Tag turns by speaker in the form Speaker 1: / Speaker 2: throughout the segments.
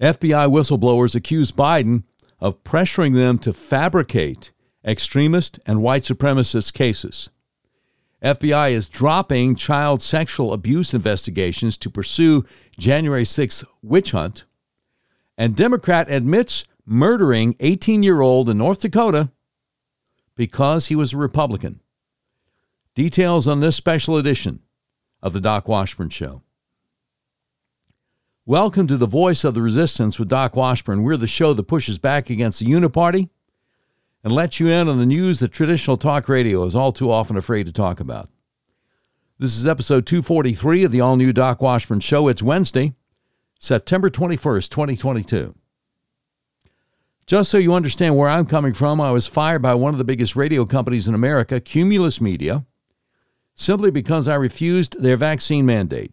Speaker 1: FBI whistleblowers accuse Biden of pressuring them to fabricate extremist and white supremacist cases. FBI is dropping child sexual abuse investigations to pursue January 6th witch hunt. And Democrat admits murdering 18 year old in North Dakota because he was a Republican. Details on this special edition of the Doc Washburn Show. Welcome to the Voice of the Resistance with Doc Washburn. We're the show that pushes back against the Uniparty and lets you in on the news that traditional talk radio is all too often afraid to talk about. This is episode 243 of the all new Doc Washburn Show. It's Wednesday, September 21st, 2022. Just so you understand where I'm coming from, I was fired by one of the biggest radio companies in America, Cumulus Media, simply because I refused their vaccine mandate.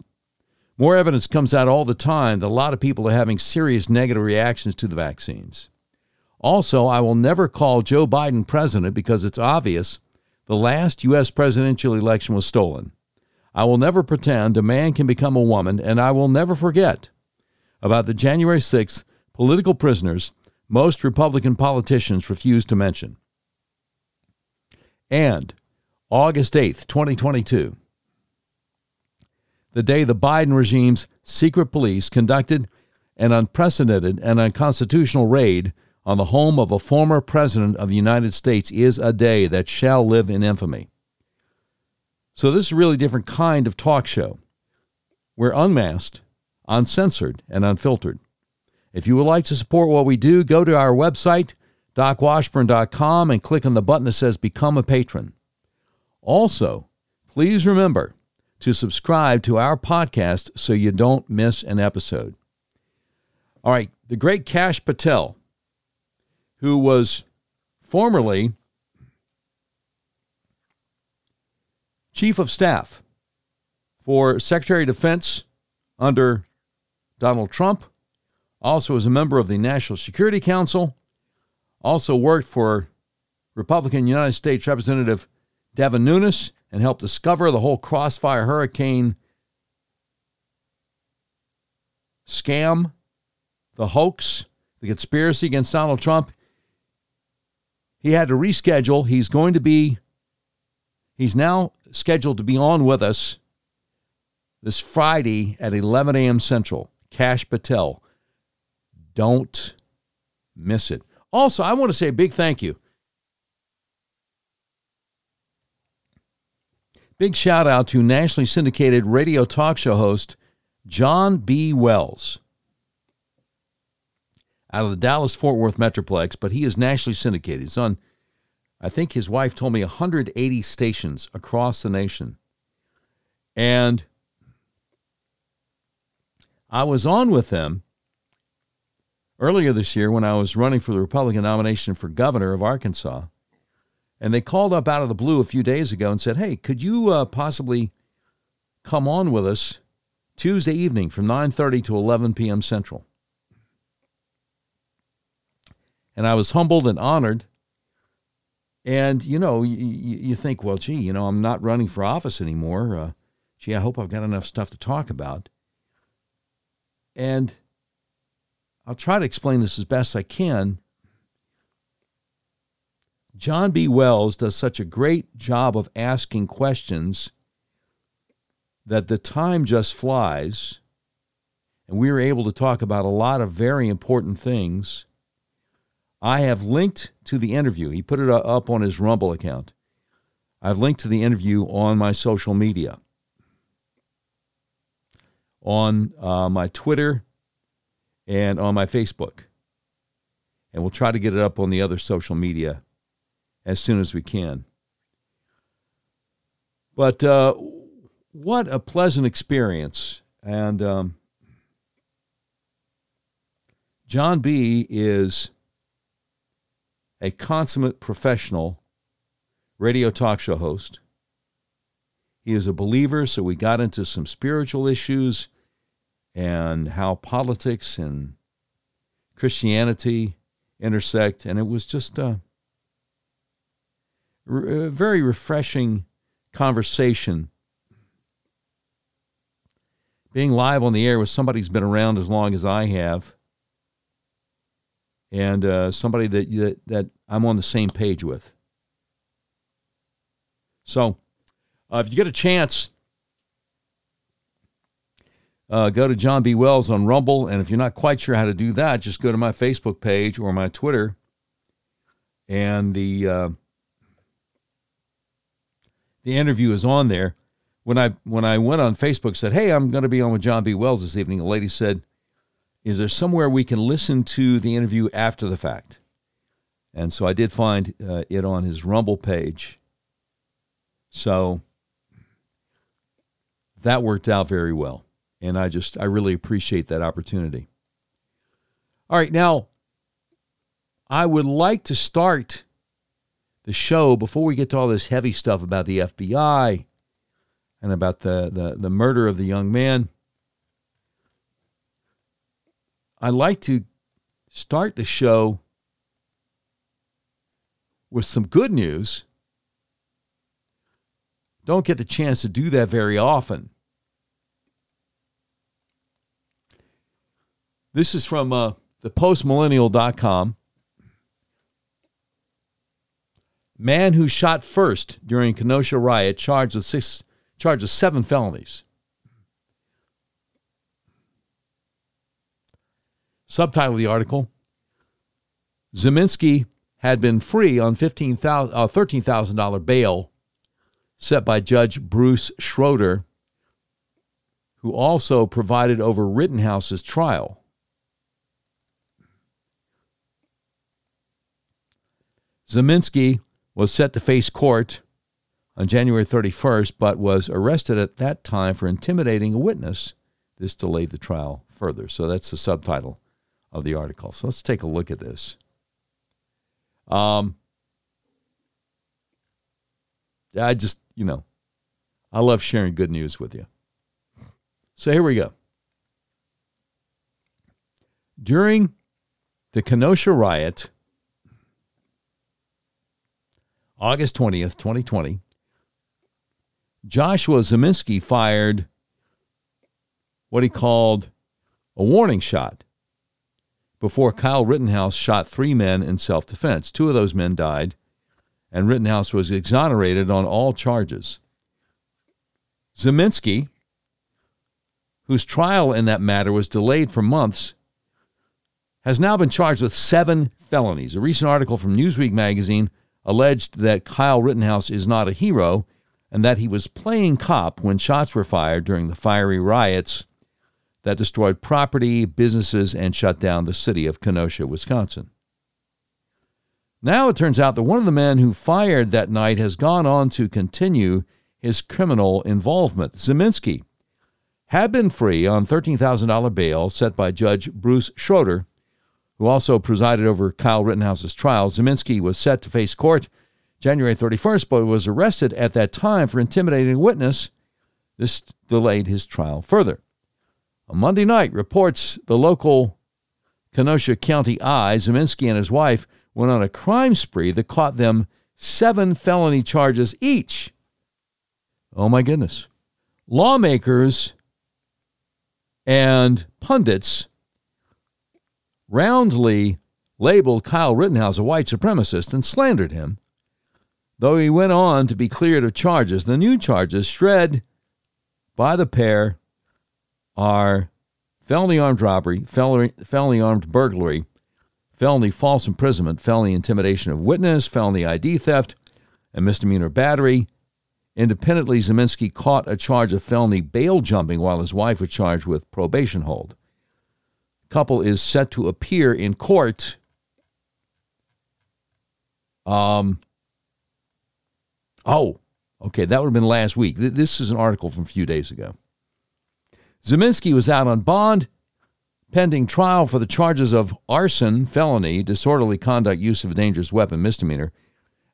Speaker 1: More evidence comes out all the time that a lot of people are having serious negative reactions to the vaccines. Also, I will never call Joe Biden president because it's obvious the last U.S. presidential election was stolen. I will never pretend a man can become a woman, and I will never forget about the January 6th political prisoners most Republican politicians refused to mention. And August 8th, 2022, the day the Biden regime's secret police conducted an unprecedented and unconstitutional raid on the home of a former president of the United States is a day that shall live in infamy. So, this is a really different kind of talk show. We're unmasked, uncensored, and unfiltered. If you would like to support what we do, go to our website, docwashburn.com, and click on the button that says Become a Patron. Also, please remember to subscribe to our podcast so you don't miss an episode. All right, the great Kash Patel, who was formerly Chief of Staff for Secretary of Defense under Donald Trump, also was a member of the National Security Council, also worked for Republican United States Representative Devin Nunes and helped discover the whole Crossfire Hurricane scam, the hoax, the conspiracy against Donald Trump. He had to reschedule. He's going to be, he's now scheduled to be on with us this Friday at 11 a.m. Central. Kash Patel. Don't miss it. Also, I want to say a big thank you Big shout out to nationally syndicated radio talk show host John B. Wells out of the Dallas Fort Worth Metroplex, but he is nationally syndicated. He's on, I think his wife told me, 180 stations across the nation. And I was on with them earlier this year when I was running for the Republican nomination for governor of Arkansas. And they called up out of the blue a few days ago and said, hey, could you uh, possibly come on with us Tuesday evening from 9.30 to 11 p.m. Central? And I was humbled and honored. And, you know, you, you think, well, gee, you know, I'm not running for office anymore. Uh, gee, I hope I've got enough stuff to talk about. And I'll try to explain this as best I can. John B. Wells does such a great job of asking questions that the time just flies. And we were able to talk about a lot of very important things. I have linked to the interview. He put it up on his Rumble account. I've linked to the interview on my social media, on uh, my Twitter, and on my Facebook. And we'll try to get it up on the other social media as soon as we can. But uh, what a pleasant experience. And um, John B. is a consummate professional radio talk show host. He is a believer, so we got into some spiritual issues and how politics and Christianity intersect. And it was just. Uh, a very refreshing conversation. Being live on the air with somebody who's been around as long as I have, and uh, somebody that, that that I'm on the same page with. So, uh, if you get a chance, uh, go to John B. Wells on Rumble, and if you're not quite sure how to do that, just go to my Facebook page or my Twitter, and the uh, the interview is on there. When I when I went on Facebook, said, "Hey, I'm going to be on with John B. Wells this evening," a lady said, "Is there somewhere we can listen to the interview after the fact?" And so I did find uh, it on his Rumble page. So that worked out very well. And I just, I really appreciate that opportunity. All right, now I would like to start the show before we get to all this heavy stuff about the FBI and about the, the, the murder of the young man. I'd like to start the show with some good news. Don't get the chance to do that very often. This is from uh, thepostmillennial.com. Man who shot first during Kenosha riot charged with six charged with seven felonies. Subtitle of the article Ziminski had been free on $15, uh, $13,000 bail set by Judge Bruce Schroeder, who also provided over Rittenhouse's trial. Ziminski was set to face court on January 31st, but was arrested at that time for intimidating a witness. This delayed the trial further. So that's the subtitle of the article. So let's take a look at this. Um, I just, you know, I love sharing good news with you. So here we go. During the Kenosha riot, August 20th, 2020, Joshua Ziminski fired what he called a warning shot before Kyle Rittenhouse shot three men in self defense. Two of those men died, and Rittenhouse was exonerated on all charges. Ziminski, whose trial in that matter was delayed for months, has now been charged with seven felonies. A recent article from Newsweek magazine alleged that Kyle Rittenhouse is not a hero and that he was playing cop when shots were fired during the fiery riots that destroyed property, businesses, and shut down the city of Kenosha, Wisconsin. Now it turns out that one of the men who fired that night has gone on to continue his criminal involvement. Ziminski had been free on $13,000 bail set by Judge Bruce Schroeder, who also presided over Kyle Rittenhouse's trial. Ziminski was set to face court January 31st, but was arrested at that time for intimidating a witness. This delayed his trial further. On Monday night, reports the local Kenosha County Eye, Ziminski and his wife went on a crime spree that caught them seven felony charges each. Oh my goodness. Lawmakers and pundits roundly labeled Kyle Rittenhouse a white supremacist and slandered him, though he went on to be cleared of charges. The new charges, shred by the pair, are felony armed robbery, felony, felony armed burglary, felony false imprisonment, felony intimidation of witness, felony ID theft, and misdemeanor battery. Independently, Ziminski caught a charge of felony bail jumping while his wife was charged with probation hold. Couple is set to appear in court. Um. Oh, okay, that would have been last week. This is an article from a few days ago. Ziminski was out on bond pending trial for the charges of arson, felony, disorderly conduct, use of a dangerous weapon, misdemeanor,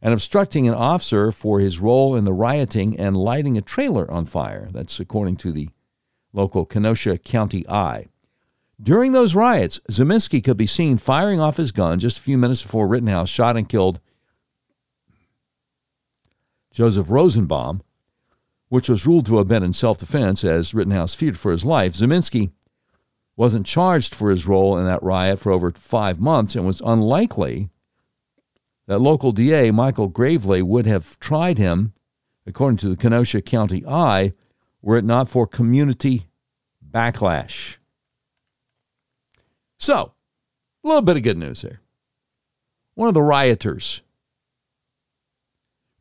Speaker 1: and obstructing an officer for his role in the rioting and lighting a trailer on fire. That's according to the local Kenosha County Eye. During those riots, Ziminski could be seen firing off his gun just a few minutes before Rittenhouse shot and killed Joseph Rosenbaum, which was ruled to have been in self defense as Rittenhouse feared for his life. Ziminski wasn't charged for his role in that riot for over five months and was unlikely that local DA Michael Graveley would have tried him, according to the Kenosha County Eye, were it not for community backlash. So, a little bit of good news here. One of the rioters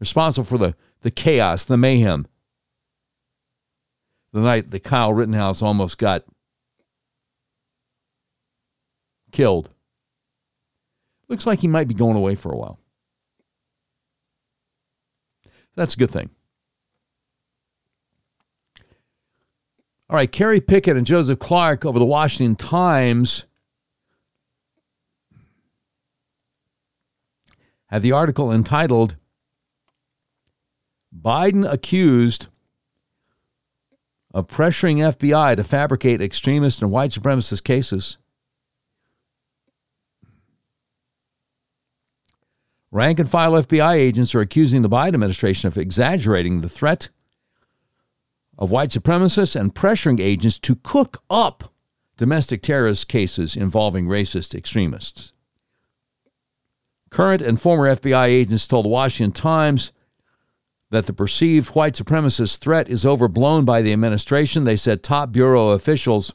Speaker 1: responsible for the, the chaos, the mayhem, the night that Kyle Rittenhouse almost got killed. Looks like he might be going away for a while. That's a good thing. All right, Kerry Pickett and Joseph Clark over the Washington Times have the article entitled Biden accused of pressuring FBI to fabricate extremist and white supremacist cases. Rank and file FBI agents are accusing the Biden administration of exaggerating the threat of white supremacists and pressuring agents to cook up domestic terrorist cases involving racist extremists. Current and former FBI agents told the Washington Times that the perceived white supremacist threat is overblown by the administration. They said top bureau officials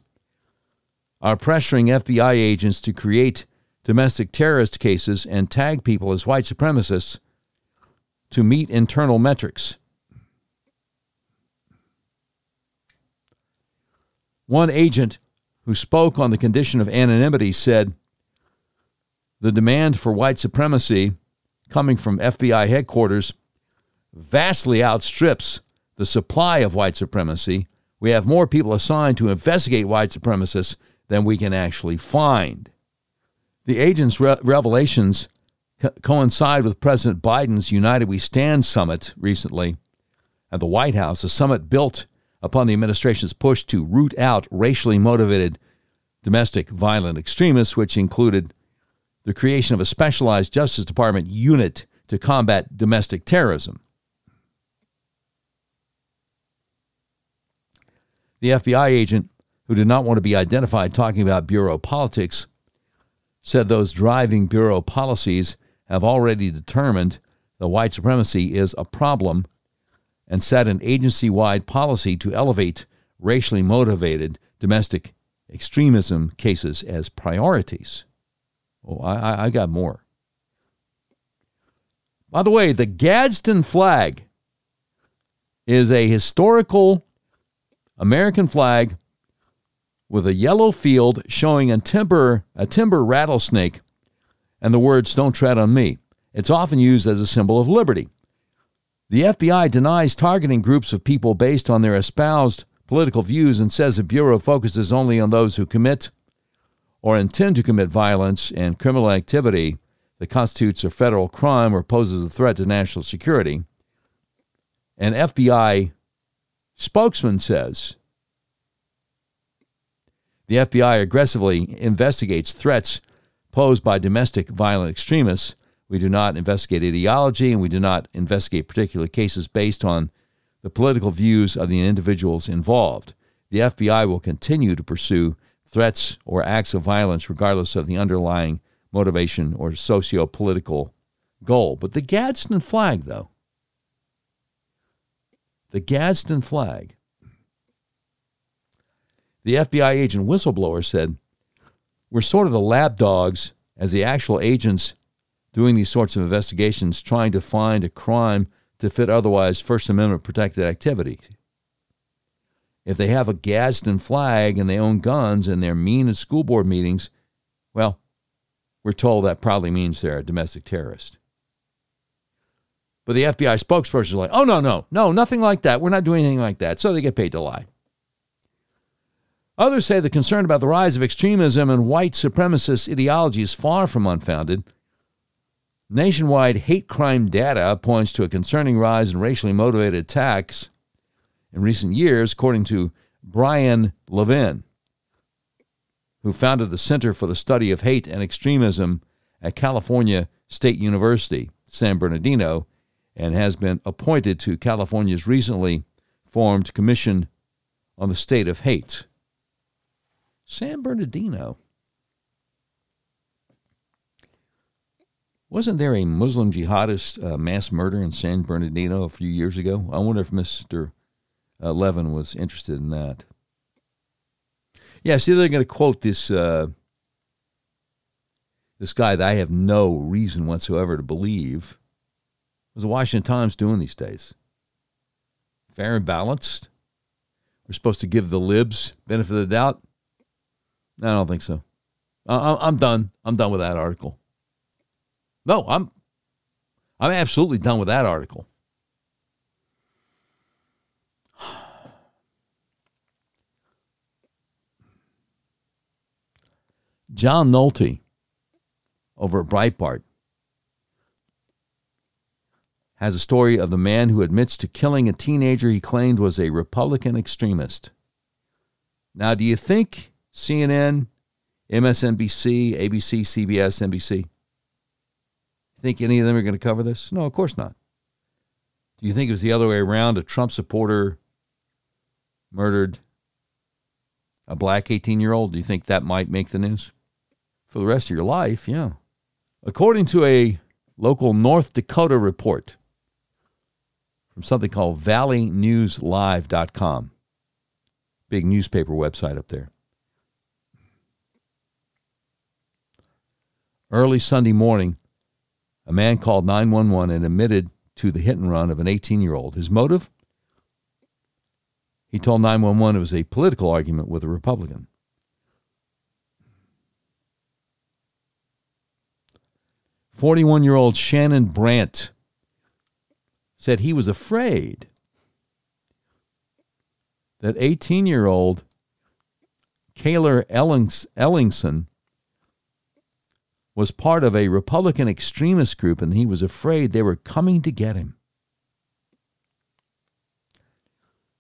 Speaker 1: are pressuring FBI agents to create domestic terrorist cases and tag people as white supremacists to meet internal metrics. One agent who spoke on the condition of anonymity said the demand for white supremacy coming from FBI headquarters vastly outstrips the supply of white supremacy. We have more people assigned to investigate white supremacists than we can actually find. The agent's re- revelations co- coincide with President Biden's United We Stand summit recently at the White House, a summit built upon the administration's push to root out racially motivated domestic violent extremists, which included the creation of a specialized Justice Department unit to combat domestic terrorism. The FBI agent, who did not want to be identified talking about Bureau politics, said those driving Bureau policies have already determined that white supremacy is a problem and set an agency wide policy to elevate racially motivated domestic extremism cases as priorities. Oh, I, I got more. By the way, the Gadsden flag is a historical American flag with a yellow field showing a timber, a timber rattlesnake and the words, Don't tread on me. It's often used as a symbol of liberty. The FBI denies targeting groups of people based on their espoused political views and says the Bureau focuses only on those who commit or intend to commit violence and criminal activity that constitutes a federal crime or poses a threat to national security. An FBI spokesman says the FBI aggressively investigates threats posed by domestic violent extremists. We do not investigate ideology and we do not investigate particular cases based on the political views of the individuals involved. The FBI will continue to pursue threats or acts of violence regardless of the underlying motivation or socio political goal. But the Gadsden flag, though, the Gadsden flag. The FBI agent whistleblower said, We're sort of the lapdogs as the actual agents doing these sorts of investigations trying to find a crime to fit otherwise First Amendment protected activity. If they have a Gadsden flag and they own guns and they're mean at school board meetings, well, we're told that probably means they're a domestic terrorist. But the FBI spokesperson is like, oh, no, no, no, nothing like that. We're not doing anything like that. So they get paid to lie. Others say the concern about the rise of extremism and white supremacist ideology is far from unfounded. Nationwide hate crime data points to a concerning rise in racially motivated attacks in recent years, according to Brian Levin, who founded the Center for the Study of Hate and Extremism at California State University, San Bernardino, and has been appointed to California's recently formed Commission on the State of Hate. San Bernardino. Wasn't there a Muslim jihadist uh, mass murder in San Bernardino a few years ago? I wonder if Mr. Uh, Levin was interested in that. Yeah, see, they're going to quote this uh, this guy that I have no reason whatsoever to believe. Was the Washington Times doing these days? Fair and balanced. We're supposed to give the libs benefit of the doubt. I don't think so. I'm done. I'm done with that article. No, I'm I'm absolutely done with that article. John Nolte over at Breitbart has a story of the man who admits to killing a teenager he claimed was a Republican extremist. Now, do you think CNN, MSNBC, ABC, CBS, NBC, think any of them are going to cover this? No, of course not. Do you think it was the other way around? A Trump supporter murdered a black 18 year old? Do you think that might make the news? For the rest of your life, yeah. According to a local North Dakota report from something called valleynewslive.com, big newspaper website up there. Early Sunday morning, a man called 911 and admitted to the hit and run of an 18 year old. His motive? He told 911 it was a political argument with a Republican. Forty-one-year-old Shannon Brandt said he was afraid that 18-year-old Cayler Ellingson was part of a Republican extremist group and he was afraid they were coming to get him.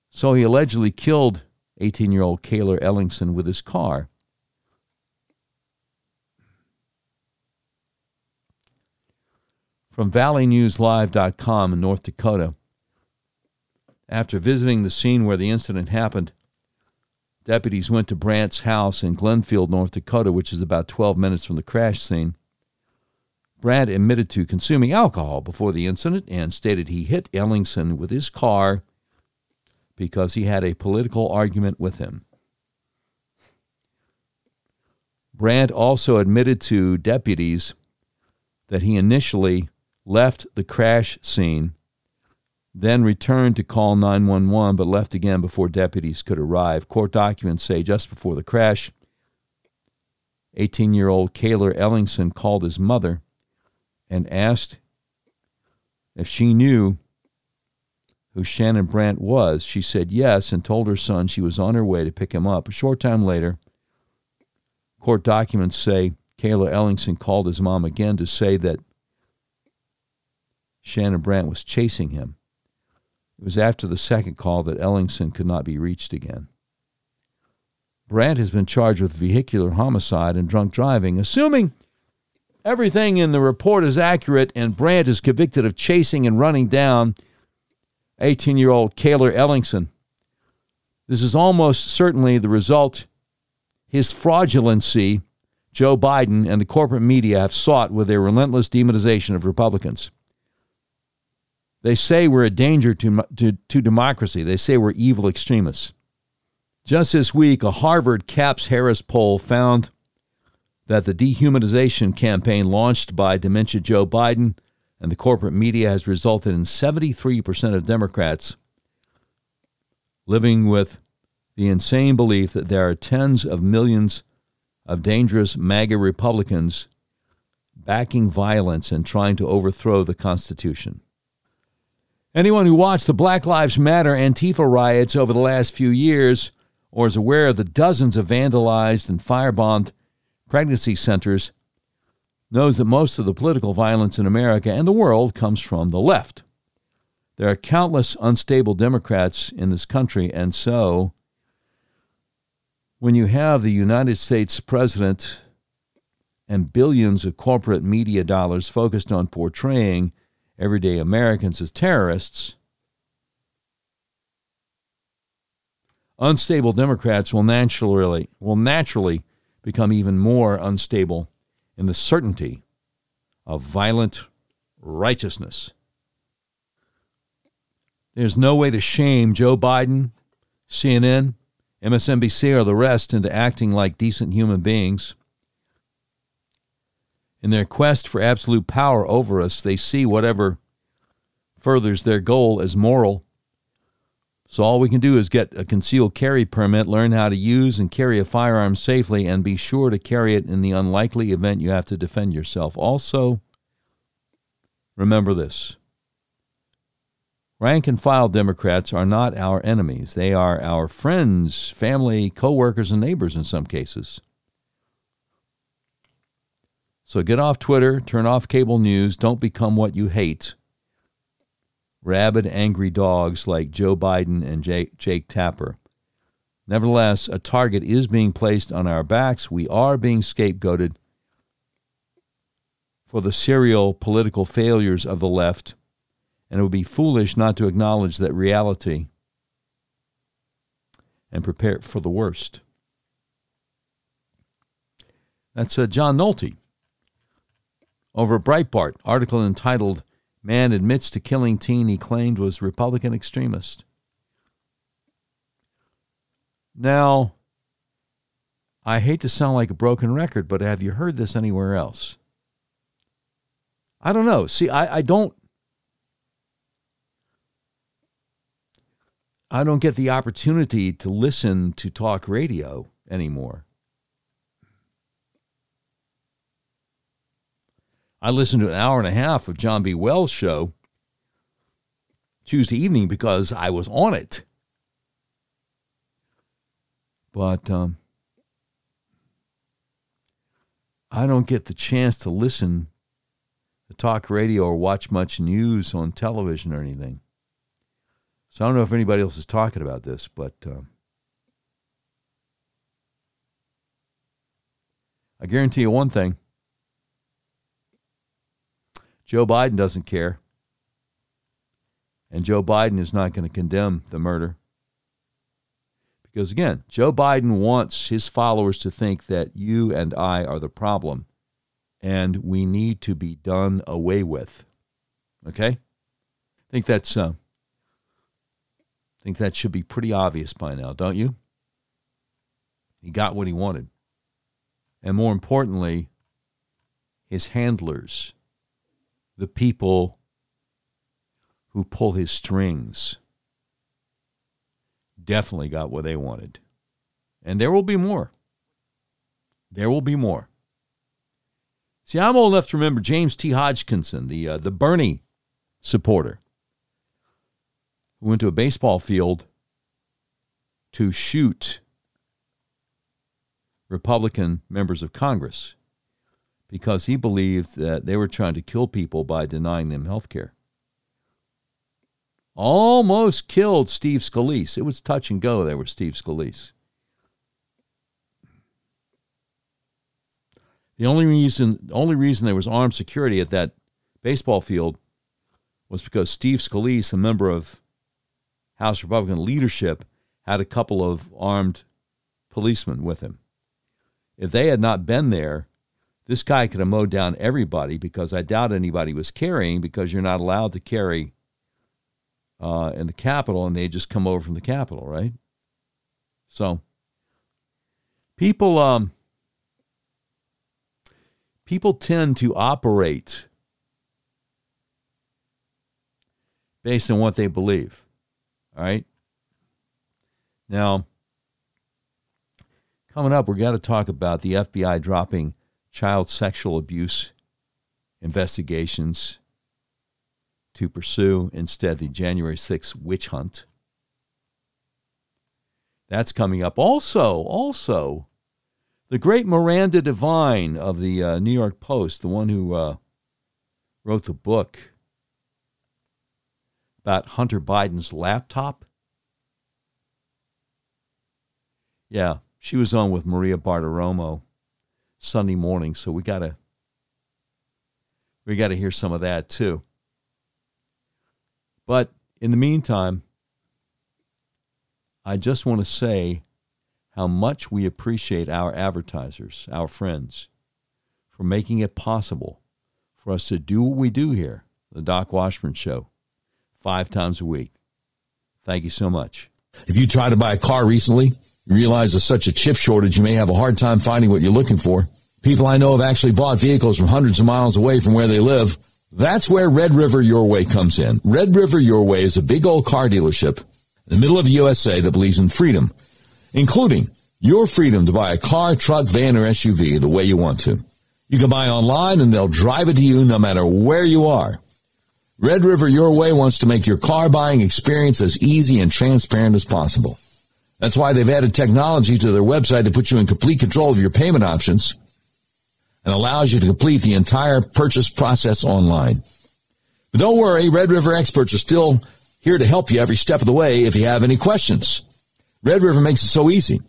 Speaker 1: So he allegedly killed 18 year old Cayler Ellingson with his car. From valleynewslive.com in North Dakota, after visiting the scene where the incident happened, Deputies went to Brandt's house in Glenfield, North Dakota, which is about 12 minutes from the crash scene. Brandt admitted to consuming alcohol before the incident and stated he hit Ellingson with his car because he had a political argument with him. Brandt also admitted to deputies that he initially left the crash scene then returned to call 911 but left again before deputies could arrive. Court documents say just before the crash, 18 year old Cayler Ellingson called his mother and asked if she knew who Shannon Brandt was. She said yes and told her son she was on her way to pick him up. A short time later, court documents say Cayler Ellingson called his mom again to say that Shannon Brandt was chasing him. It was after the second call that Ellingson could not be reached again. Brandt has been charged with vehicular homicide and drunk driving, assuming everything in the report is accurate and Brandt is convicted of chasing and running down 18 year old Cayler Ellingson. This is almost certainly the result his fraudulency Joe Biden and the corporate media have sought with their relentless demonization of Republicans. They say we're a danger to, to, to democracy. They say we're evil extremists. Just this week, a Harvard CAPS Harris poll found that the dehumanization campaign launched by dementia Joe Biden and the corporate media has resulted in 73% of Democrats living with the insane belief that there are tens of millions of dangerous MAGA Republicans backing violence and trying to overthrow the Constitution. Anyone who watched the Black Lives Matter Antifa riots over the last few years or is aware of the dozens of vandalized and firebombed pregnancy centers knows that most of the political violence in America and the world comes from the left. There are countless unstable Democrats in this country, and so when you have the United States president and billions of corporate media dollars focused on portraying everyday Americans as terrorists, unstable Democrats will naturally will naturally become even more unstable in the certainty of violent righteousness. There's no way to shame Joe Biden, CNN, MSNBC, or the rest into acting like decent human beings. In their quest for absolute power over us, they see whatever furthers their goal as moral. So all we can do is get a concealed carry permit, learn how to use and carry a firearm safely, and be sure to carry it in the unlikely event you have to defend yourself. Also, remember this rank and file Democrats are not our enemies. They are our friends, family, co workers, and neighbors in some cases. So get off Twitter, turn off cable news, don't become what you hate. Rabid, angry dogs like Joe Biden and Jake, Jake Tapper. Nevertheless, a target is being placed on our backs. We are being scapegoated for the serial political failures of the left and it would be foolish not to acknowledge that reality and prepare for the worst. That's uh, John Nolte over Breitbart, article entitled Man Admits to Killing Teen He Claimed Was Republican Extremist. Now, I hate to sound like a broken record, but have you heard this anywhere else? I don't know. See, I, I don't I don't get the opportunity to listen to talk radio anymore. I listened to an hour and a half of John B. Wells' show Tuesday evening because I was on it. But um, I don't get the chance to listen to talk radio or watch much news on television or anything. So I don't know if anybody else is talking about this, but um, I guarantee you one thing Joe Biden doesn't care. And Joe Biden is not going to condemn the murder. Because again, Joe Biden wants his followers to think that you and I are the problem and we need to be done away with. Okay? I think that's uh, I think that should be pretty obvious by now, don't you? He got what he wanted. And more importantly, his handlers, the people who pull his strings, definitely got what they wanted. And there will be more. There will be more. See, I'm old enough to remember James T. Hodgkinson, the, uh, the Bernie supporter who went to a baseball field to shoot Republican members of Congress because he believed that they were trying to kill people by denying them health care. Almost killed Steve Scalise. It was touch and go there with Steve Scalise. The only reason, only reason there was armed security at that baseball field was because Steve Scalise, a member of House Republican leadership had a couple of armed policemen with him. If they had not been there, this guy could have mowed down everybody because I doubt anybody was carrying because you're not allowed to carry uh, in the Capitol and they just come over from the Capitol, right? So people um, people tend to operate based on what they believe. All right. Now, coming up, we're going to talk about the FBI dropping child sexual abuse investigations to pursue instead the January 6th witch hunt. That's coming up. Also, also, the great Miranda Devine of the uh, New York Post, the one who uh, wrote the book about Hunter Biden's laptop? Yeah, she was on with Maria Bartiromo Sunday morning, so we gotta we gotta hear some of that too. But in the meantime,
Speaker 2: I just want to say how much we appreciate our advertisers, our friends, for making it possible for us to do what we do here, the Doc Washburn Show, five times a week. Thank you so much.
Speaker 1: Have you tried to buy a car recently, you realize there's such a chip shortage, you may have a hard time finding what you're looking for. People I know have actually bought vehicles from hundreds of miles away from where they live. That's where Red River Your Way comes in. Red River Your Way is a big old car dealership in the middle of the USA that believes in freedom, including your freedom to buy a car, truck, van, or SUV the way you want to. You can buy online and they'll drive it to you no matter where you are. Red River Your Way wants to make your car buying experience as easy and transparent as possible. That's why they've added technology to their website to put you in complete control of your payment options and allows you to complete the entire purchase process online. But don't worry, Red River experts are still here to help you every step of the way if you have any questions. Red River makes it so easy.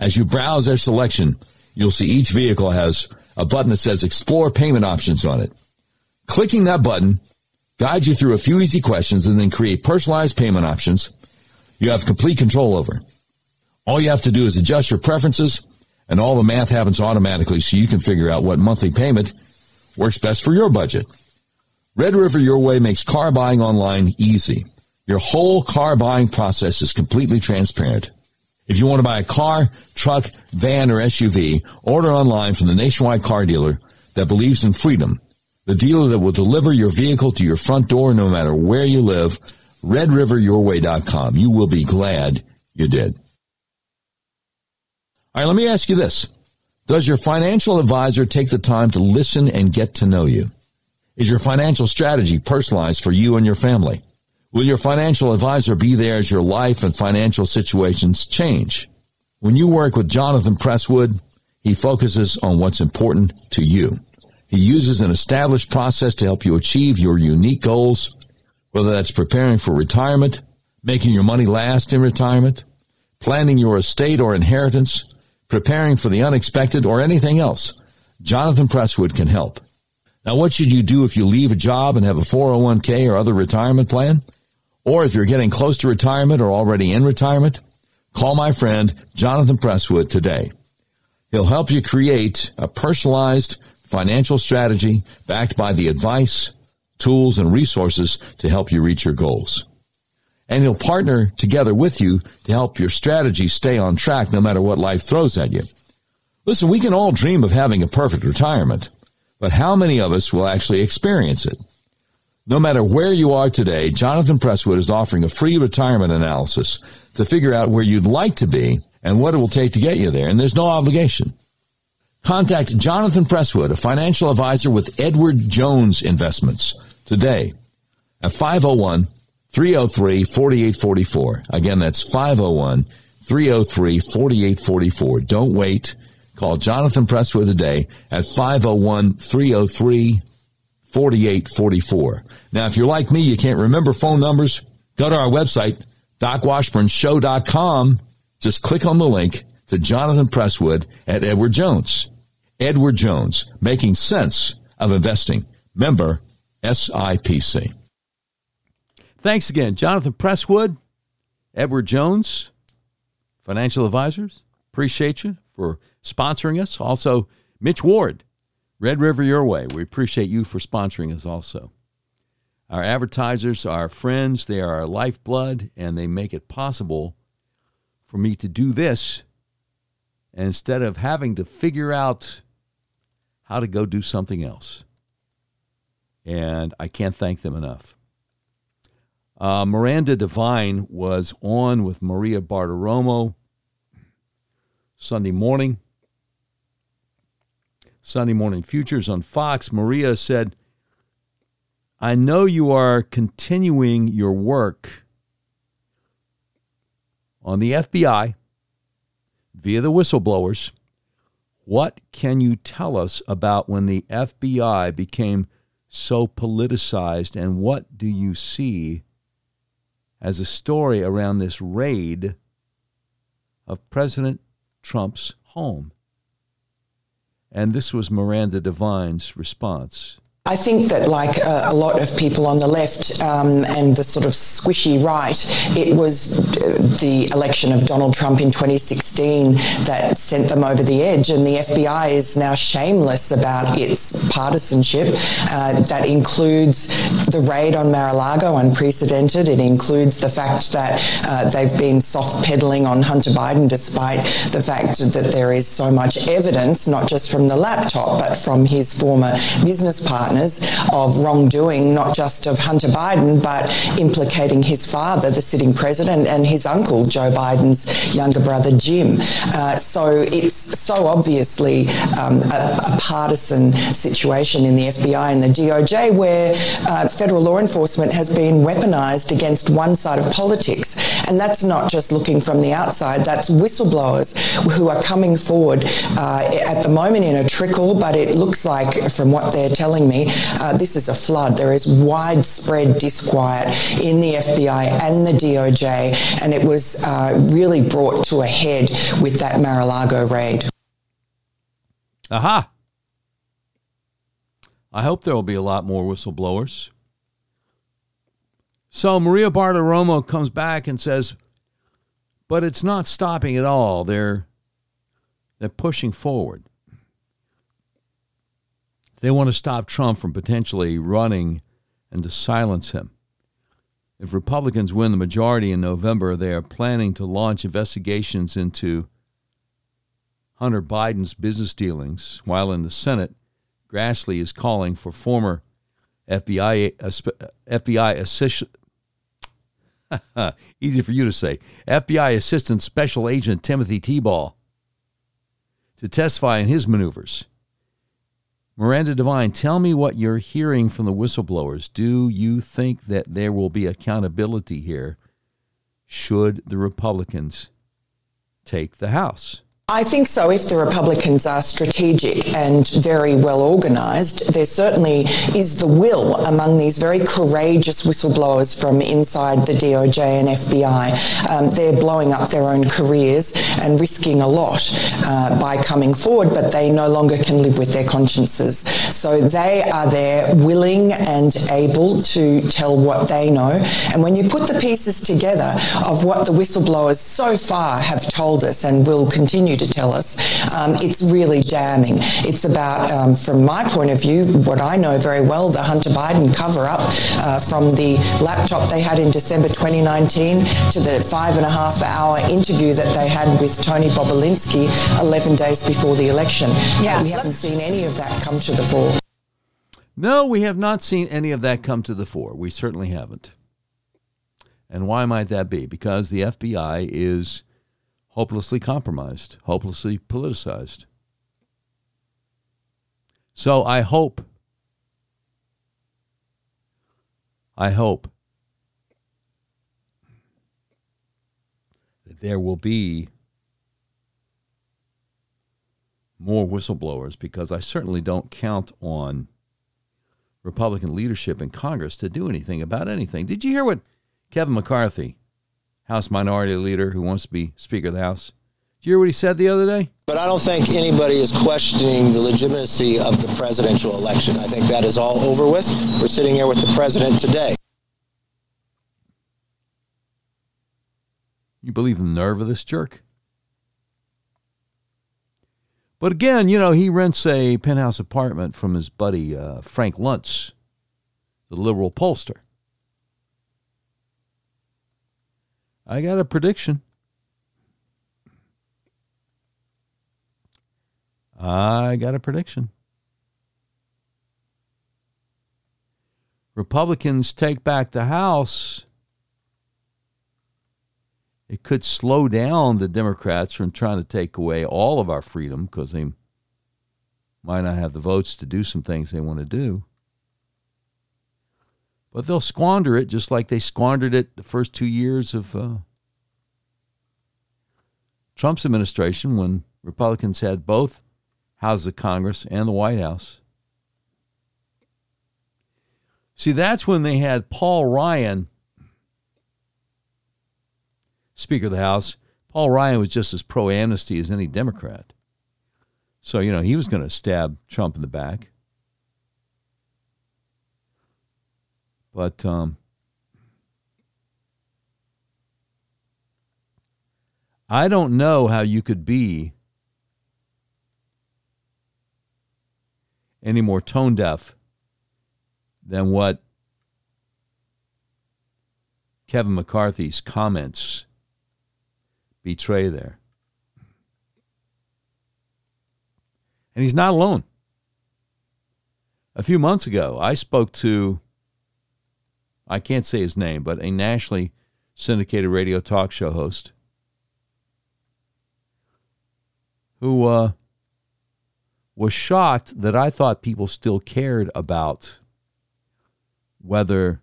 Speaker 1: As you browse their selection, you'll see each vehicle has a button that says explore payment options on it. Clicking that button guides you through a few easy questions and then create personalized payment options you have complete control over. All you have to do is adjust your preferences and all the math happens automatically so you can figure out what monthly payment works best for your budget. Red River Your Way makes car buying online easy. Your whole car buying process is completely transparent. If you want to buy a car, truck, van, or SUV, order online from the nationwide car dealer that believes in freedom. The dealer that will deliver your vehicle to your front door no matter where you live. RedRiverYourWay.com. You will be glad you did. All right, let me ask you this. Does your financial advisor take the time to listen and get to know you? Is your financial strategy personalized for you and your family? Will your financial advisor be there as your life and financial situations change? When you work with Jonathan Presswood, he focuses on what's important to you. He uses an established process to help you achieve your unique goals, whether that's preparing for retirement, making your money last in retirement, planning your estate or inheritance, preparing for the unexpected, or anything else, Jonathan Presswood can help. Now, what should you do if you leave a job and have a 401k or other retirement plan? Or if you're getting close to retirement or already in retirement? Call my friend Jonathan Presswood today. He'll help you create a personalized financial strategy backed by the advice, tools, and resources to help you reach your goals and he'll partner together with you to help your strategy stay on track no matter what life throws at you. Listen, we can all dream of having a perfect retirement, but how many of us will actually experience it? No matter where you are today, Jonathan Presswood is offering a free retirement analysis to figure out where you'd like to be and what it will take to get you there, and there's no obligation. Contact Jonathan Presswood, a financial advisor with Edward Jones Investments, today at 501 303 4844. Again, that's 501 303 4844. Don't wait. Call Jonathan Presswood today at 501 303 4844. Now, if you're like me, you can't remember phone numbers, go to our website, docwashburnshow.com. Just click on the link to Jonathan Presswood at Edward Jones. Edward Jones, making sense of investing. Member SIPC.
Speaker 2: Thanks again, Jonathan Presswood, Edward Jones, financial advisors. Appreciate you for sponsoring us. Also, Mitch Ward, Red River Your Way. We appreciate you for sponsoring us also. Our advertisers are our friends, they are our lifeblood, and they make it possible for me to do this instead of having to figure out how to go do something else. And I can't thank them enough. Uh, Miranda Devine was on with Maria Bartiromo Sunday morning. Sunday Morning Futures on Fox. Maria said, I know you are continuing your work on the FBI via the whistleblowers. What can you tell us about when the FBI became so politicized, and what do you see as a story around this raid of President Trump's home. And this was Miranda Devine's response. I think that, like uh, a lot of people on the left um, and the sort of squishy right, it was uh, the election of Donald Trump in 2016 that sent them over the edge. And the FBI is now shameless about its partisanship. Uh, that includes the raid on Mar a Lago, unprecedented. It includes the fact that uh, they've been soft pedaling on Hunter Biden, despite the fact that there is so much evidence, not just from the laptop, but from his former business partner of wrongdoing, not just of Hunter Biden, but implicating his father, the sitting president, and his uncle, Joe Biden's younger brother, Jim. Uh, so it's so obviously um, a, a, partisan situation in the FBI and the DOJ where uh, federal law enforcement has been weaponized against one side of politics. And that's not just looking from the outside, that's whistleblowers who are coming forward uh, at the moment in a trickle, but it looks like, from what they're telling me, uh, this is a flood. There is widespread disquiet in the FBI and the DOJ, and it was uh, really brought to a head with that Mar-a-Lago raid.
Speaker 1: Aha. I hope there will be a lot more whistleblowers. So Maria Bartiromo comes back and says, but it's not stopping at all. They're they're pushing forward. They want to stop Trump from potentially running and to silence him. If Republicans win the majority in November, they are planning to launch investigations into Hunter Biden's business dealings, while in the Senate, Grassley is calling for former FBI FBI assistant easy for you to say FBI Assistant Special Agent Timothy Thibault to testify in his maneuvers. Miranda Devine, tell me what you're hearing from the whistleblowers. Do you think that there will be accountability here should the Republicans take the House?
Speaker 2: I think so. If the Republicans are strategic and very well organised, there certainly is the will among these very courageous whistleblowers from inside the DOJ and FBI. Um, they're blowing up their own careers and risking a lot uh, by coming forward, but they no longer can live with their consciences. So they are there willing and able to tell what they know. And when you put the pieces together of what the whistleblowers so far have told us and will continue to tell us, um, it's really damning. It's about, um, from my point of view, what I know very well, the Hunter Biden cover up uh, from the laptop they had in December 2019 to the five and a half hour interview that they had with Tony Bobulinski 11 days before the election. Yeah. Uh, we haven't seen any of that come to the fore.
Speaker 1: No, we have not seen any of that come to the fore. We certainly haven't. And why might that be? Because the FBI is hopelessly compromised, hopelessly politicized. So I hope, I hope that there will be more whistleblowers because I certainly don't count on Republican leadership in Congress to do anything about anything. Did you hear what Kevin McCarthy, House Minority Leader who wants to be Speaker of the House. Did you hear what he said the other day?
Speaker 3: But I don't think anybody is questioning the legitimacy of the presidential election. I think that is all over with. We're sitting here with the president today.
Speaker 1: You believe the nerve of this jerk? But again, you know, he rents a penthouse apartment from his buddy uh, Frank Luntz, the liberal pollster. I got a prediction. I got a prediction. Republicans take back the House. It could slow down the Democrats from trying to take away all of our freedom because they might not have the votes to do some things they want to do. But they'll squander it just like they squandered it the first two years of uh, Trump's administration when Republicans had both houses of Congress and the White House. See, that's when they had Paul Ryan, Speaker of the House. Paul Ryan was just as pro amnesty as any Democrat. So, you know, he was going to stab Trump in the back. But um, I don't know how you could be any more tone deaf than what Kevin McCarthy's comments betray there. And he's not alone. A few months ago, I spoke to, I can't say his name, but a nationally syndicated radio talk show host who uh, was shocked that I thought people still cared about whether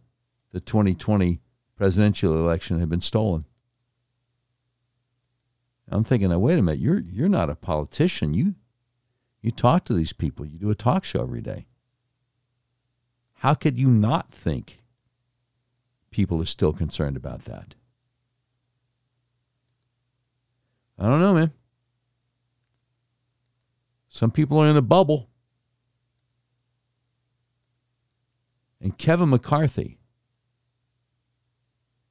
Speaker 1: the 2020 presidential election had been stolen. I'm thinking, now, wait a minute, you're you're not a politician. You you talk to these people. You do a talk show every day. How could you not think people are still concerned about that? I don't know, man. Some people are in a bubble. And Kevin McCarthy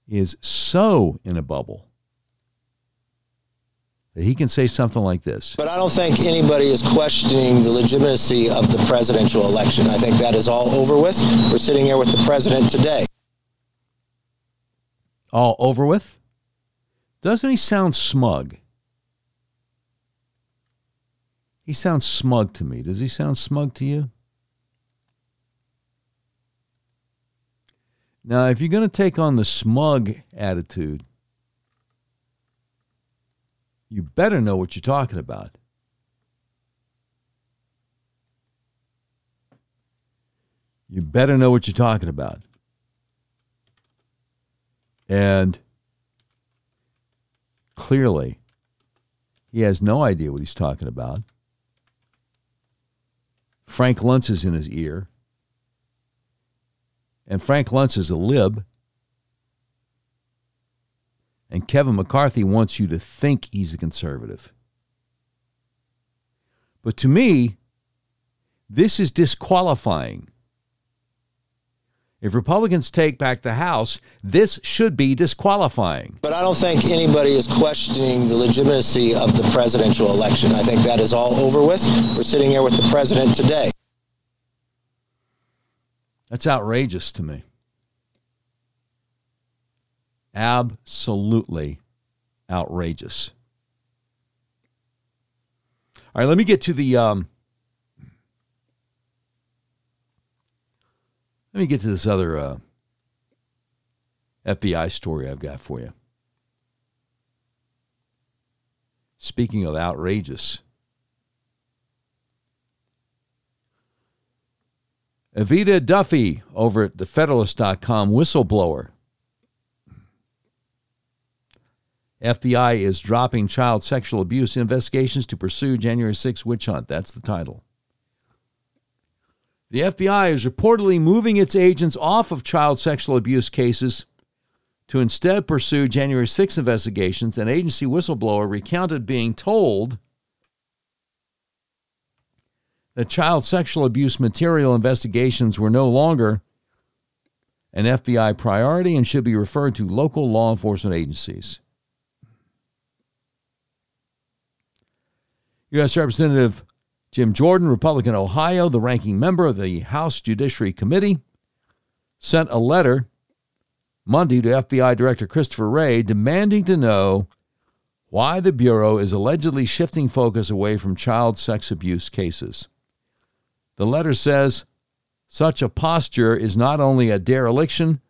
Speaker 1: is so in a bubble that he can say something like this.
Speaker 3: But I don't think anybody is questioning the legitimacy of the presidential election. I think that is all over with. We're sitting here with the president today.
Speaker 1: All over with? Doesn't he sound smug? He sounds smug to me. Does he sound smug to you? Now, if you're going to take on the smug attitude, you better know what you're talking about. You better know what you're talking about. And clearly, he has no idea what he's talking about. Frank Luntz is in his ear. And Frank Luntz is a lib. And Kevin McCarthy wants you to think he's a conservative. But to me, this is disqualifying. If Republicans take back the House, this should be disqualifying.
Speaker 3: But I don't think anybody is questioning the legitimacy of the presidential election. I think that is all over with. We're sitting here with the president today.
Speaker 1: That's outrageous to me. Absolutely outrageous. All right, let me get to the um, let me get to this other uh, FBI story I've got for you. Speaking of outrageous, Evita Duffy over at thefederalist.com, whistleblower. FBI is dropping child sexual abuse investigations to pursue January 6 witch hunt. That's the title. The FBI is reportedly moving its agents off of child sexual abuse cases to instead pursue January 6 investigations. An agency whistleblower recounted being told that child sexual abuse material investigations were no longer an FBI priority and should be referred to local law enforcement agencies. U.S. Representative Jim Jordan, Republican Ohio, the ranking member of the House Judiciary Committee, sent a letter Monday to FBI Director Christopher Wray demanding to know why the Bureau is allegedly shifting focus away from child sex abuse cases. The letter says such a posture is not only a dereliction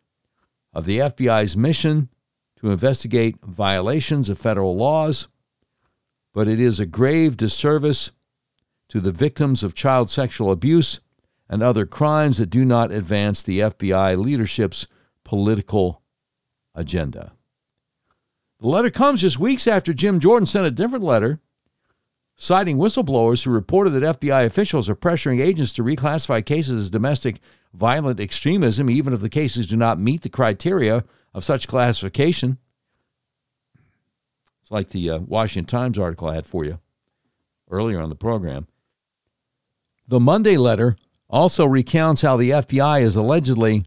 Speaker 1: of the FBI's mission to investigate violations of federal laws, but it is a grave disservice to the victims of child sexual abuse and other crimes that do not advance the FBI leadership's political agenda. The letter comes just weeks after Jim Jordan sent a different letter citing whistleblowers who reported that FBI officials are pressuring agents to reclassify cases as domestic violent extremism, even if the cases do not meet the criteria of such classification. It's like the uh, Washington Times article I had for you earlier on the program. The Monday letter also recounts how the FBI is allegedly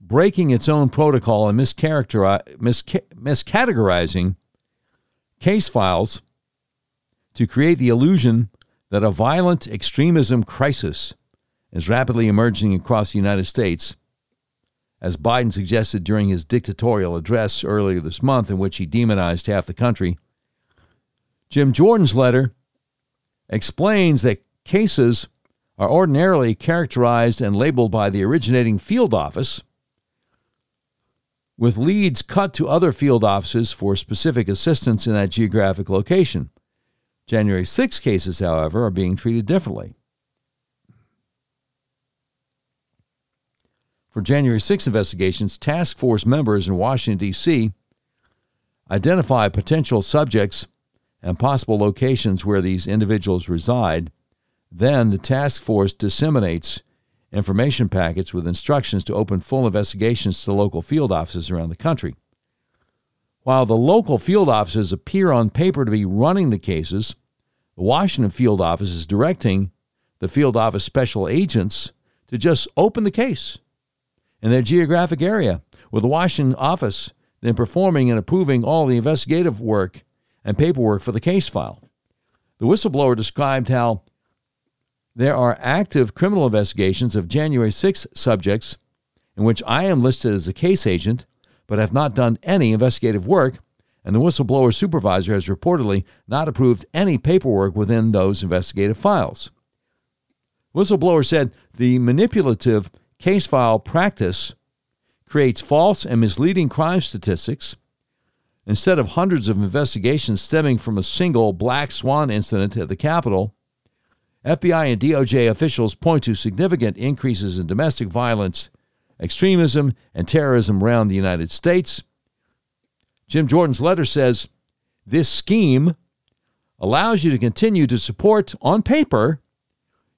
Speaker 1: breaking its own protocol and miscategorizing case files to create the illusion that a violent extremism crisis is rapidly emerging across the United States, as Biden suggested during his dictatorial address earlier this month, in which he demonized half the country. Jim Jordan's letter explains that cases are ordinarily characterized and labeled by the originating field office, with leads cut to other field offices for specific assistance in that geographic location. January 6 cases, however, are being treated differently. For January 6 investigations, task force members in Washington, D.C. identify potential subjects and possible locations where these individuals reside. Then the task force disseminates information packets with instructions to open full investigations to local field offices around the country. While the local field offices appear on paper to be running the cases, the Washington field office is directing the field office special agents to just open the case in their geographic area, with the Washington office then performing and approving all the investigative work and paperwork for the case file. The whistleblower described how there are active criminal investigations of January 6 subjects in which I am listed as a case agent but have not done any investigative work, and the whistleblower supervisor has reportedly not approved any paperwork within those investigative files. Whistleblower said the manipulative case file practice creates false and misleading crime statistics instead of hundreds of investigations stemming from a single black swan incident at the Capitol. FBI and DOJ officials point to significant increases in domestic violence, extremism, and terrorism around the United States. Jim Jordan's letter says this scheme allows you to continue to support, on paper,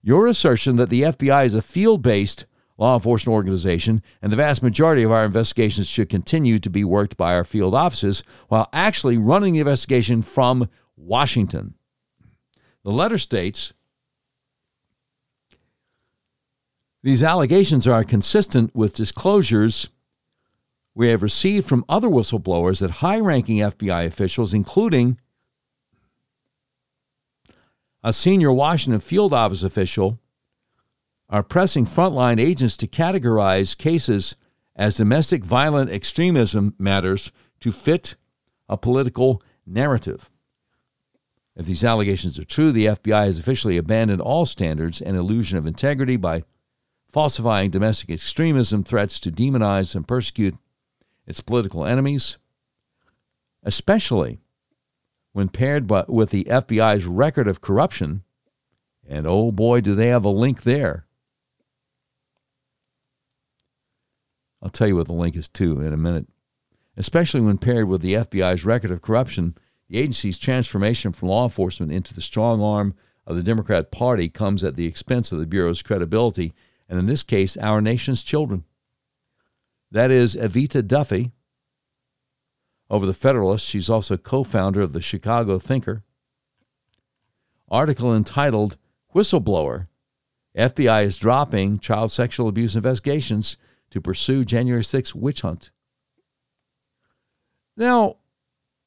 Speaker 1: your assertion that the FBI is a field based law enforcement organization, and the vast majority of our investigations should continue to be worked by our field offices while actually running the investigation from Washington. The letter states these allegations are consistent with disclosures we have received from other whistleblowers that high ranking FBI officials, including a senior Washington field office official, are pressing frontline agents to categorize cases as domestic violent extremism matters to fit a political narrative. If these allegations are true, the FBI has officially abandoned all standards and illusion of integrity by falsifying domestic extremism threats to demonize and persecute its political enemies, especially when paired with the FBI's record of corruption. And oh boy, do they have a link there. I'll tell you what the link is to in a minute. Especially when paired with the FBI's record of corruption, the agency's transformation from law enforcement into the strong arm of the Democrat Party comes at the expense of the Bureau's credibility, and in this case, our nation's children. That is Evita Duffy. Over the Federalist, she's also co founder of the Chicago Thinker. Article entitled Whistleblower FBI is dropping child sexual abuse investigations to pursue January 6 witch hunt. Now,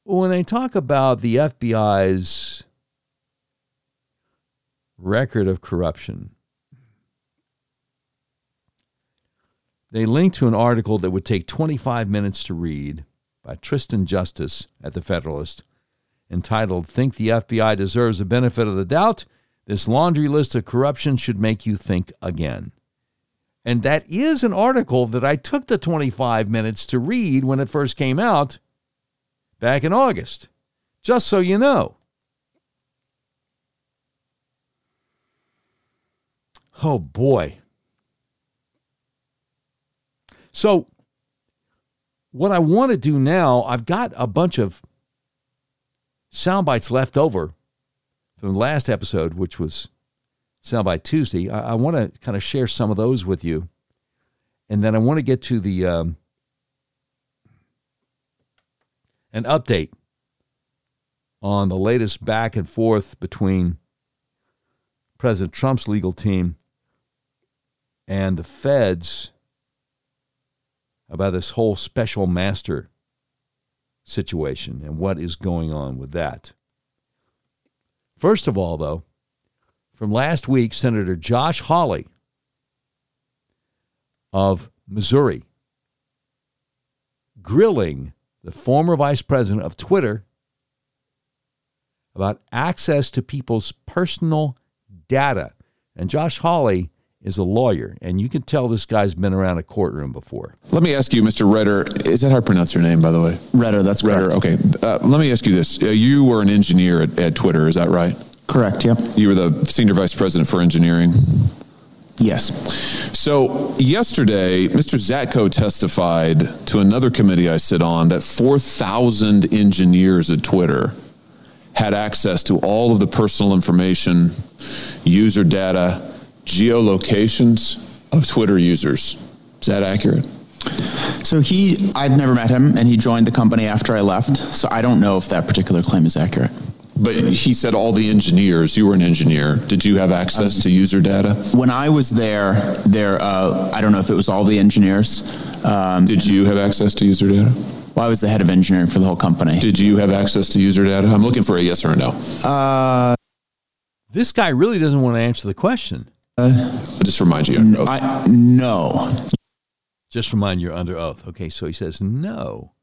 Speaker 1: when they talk about the FBI's record of corruption, they link to an article that would take 25 minutes to read by Tristan Justice at the Federalist entitled Think the FBI Deserves the Benefit of the Doubt? This laundry list of corruption should make you think again. And that is an article that I took the 25 minutes to read when it first came out back in August, just so you know. Oh boy. So, what I want to do now, I've got a bunch of sound bites left over from the last episode, which was Soundbite Tuesday. I, I want to kind of share some of those with you. And then I want to get to the um, an update on the latest back and forth between President Trump's legal team and the feds about this whole special master situation and what is going on with that. First of all, though, from last week, Senator Josh Hawley of Missouri grilling the former vice president of Twitter about access to people's personal data. And Josh Hawley is a lawyer, and you can tell this guy's been around a courtroom before.
Speaker 4: Let me ask you, Mr. Roetter. Is that how I pronounce your name, by the way?
Speaker 5: Roetter, that's Roetter.
Speaker 4: Okay. Uh, let me ask you this: uh, You were an engineer at, at Twitter, is that right?
Speaker 5: Correct, yep.
Speaker 4: You were the senior vice president for engineering.
Speaker 5: Yes.
Speaker 4: So yesterday, Mr. Zatko testified to another committee I sit on that 4,000 engineers at Twitter had access to all of the personal information, user data, geolocations of Twitter users. Is that accurate?
Speaker 5: So he, I've never met him, and he joined the company after I left. So I don't know if that particular claim is accurate.
Speaker 4: But he said all the engineers, you were an engineer. Did you have access to user data?
Speaker 5: When I was there, there, uh, I don't know if it was all the engineers. Um,
Speaker 4: Did you have access to user data?
Speaker 5: well, I was the head of engineering for the whole company.
Speaker 4: Did you have access to user data? I'm looking for a yes or a no.
Speaker 5: Uh,
Speaker 1: This guy really doesn't want to answer the question.
Speaker 4: I'll just remind you. under oath.
Speaker 5: I, no.
Speaker 1: Just remind you're under oath. Okay, so he says no.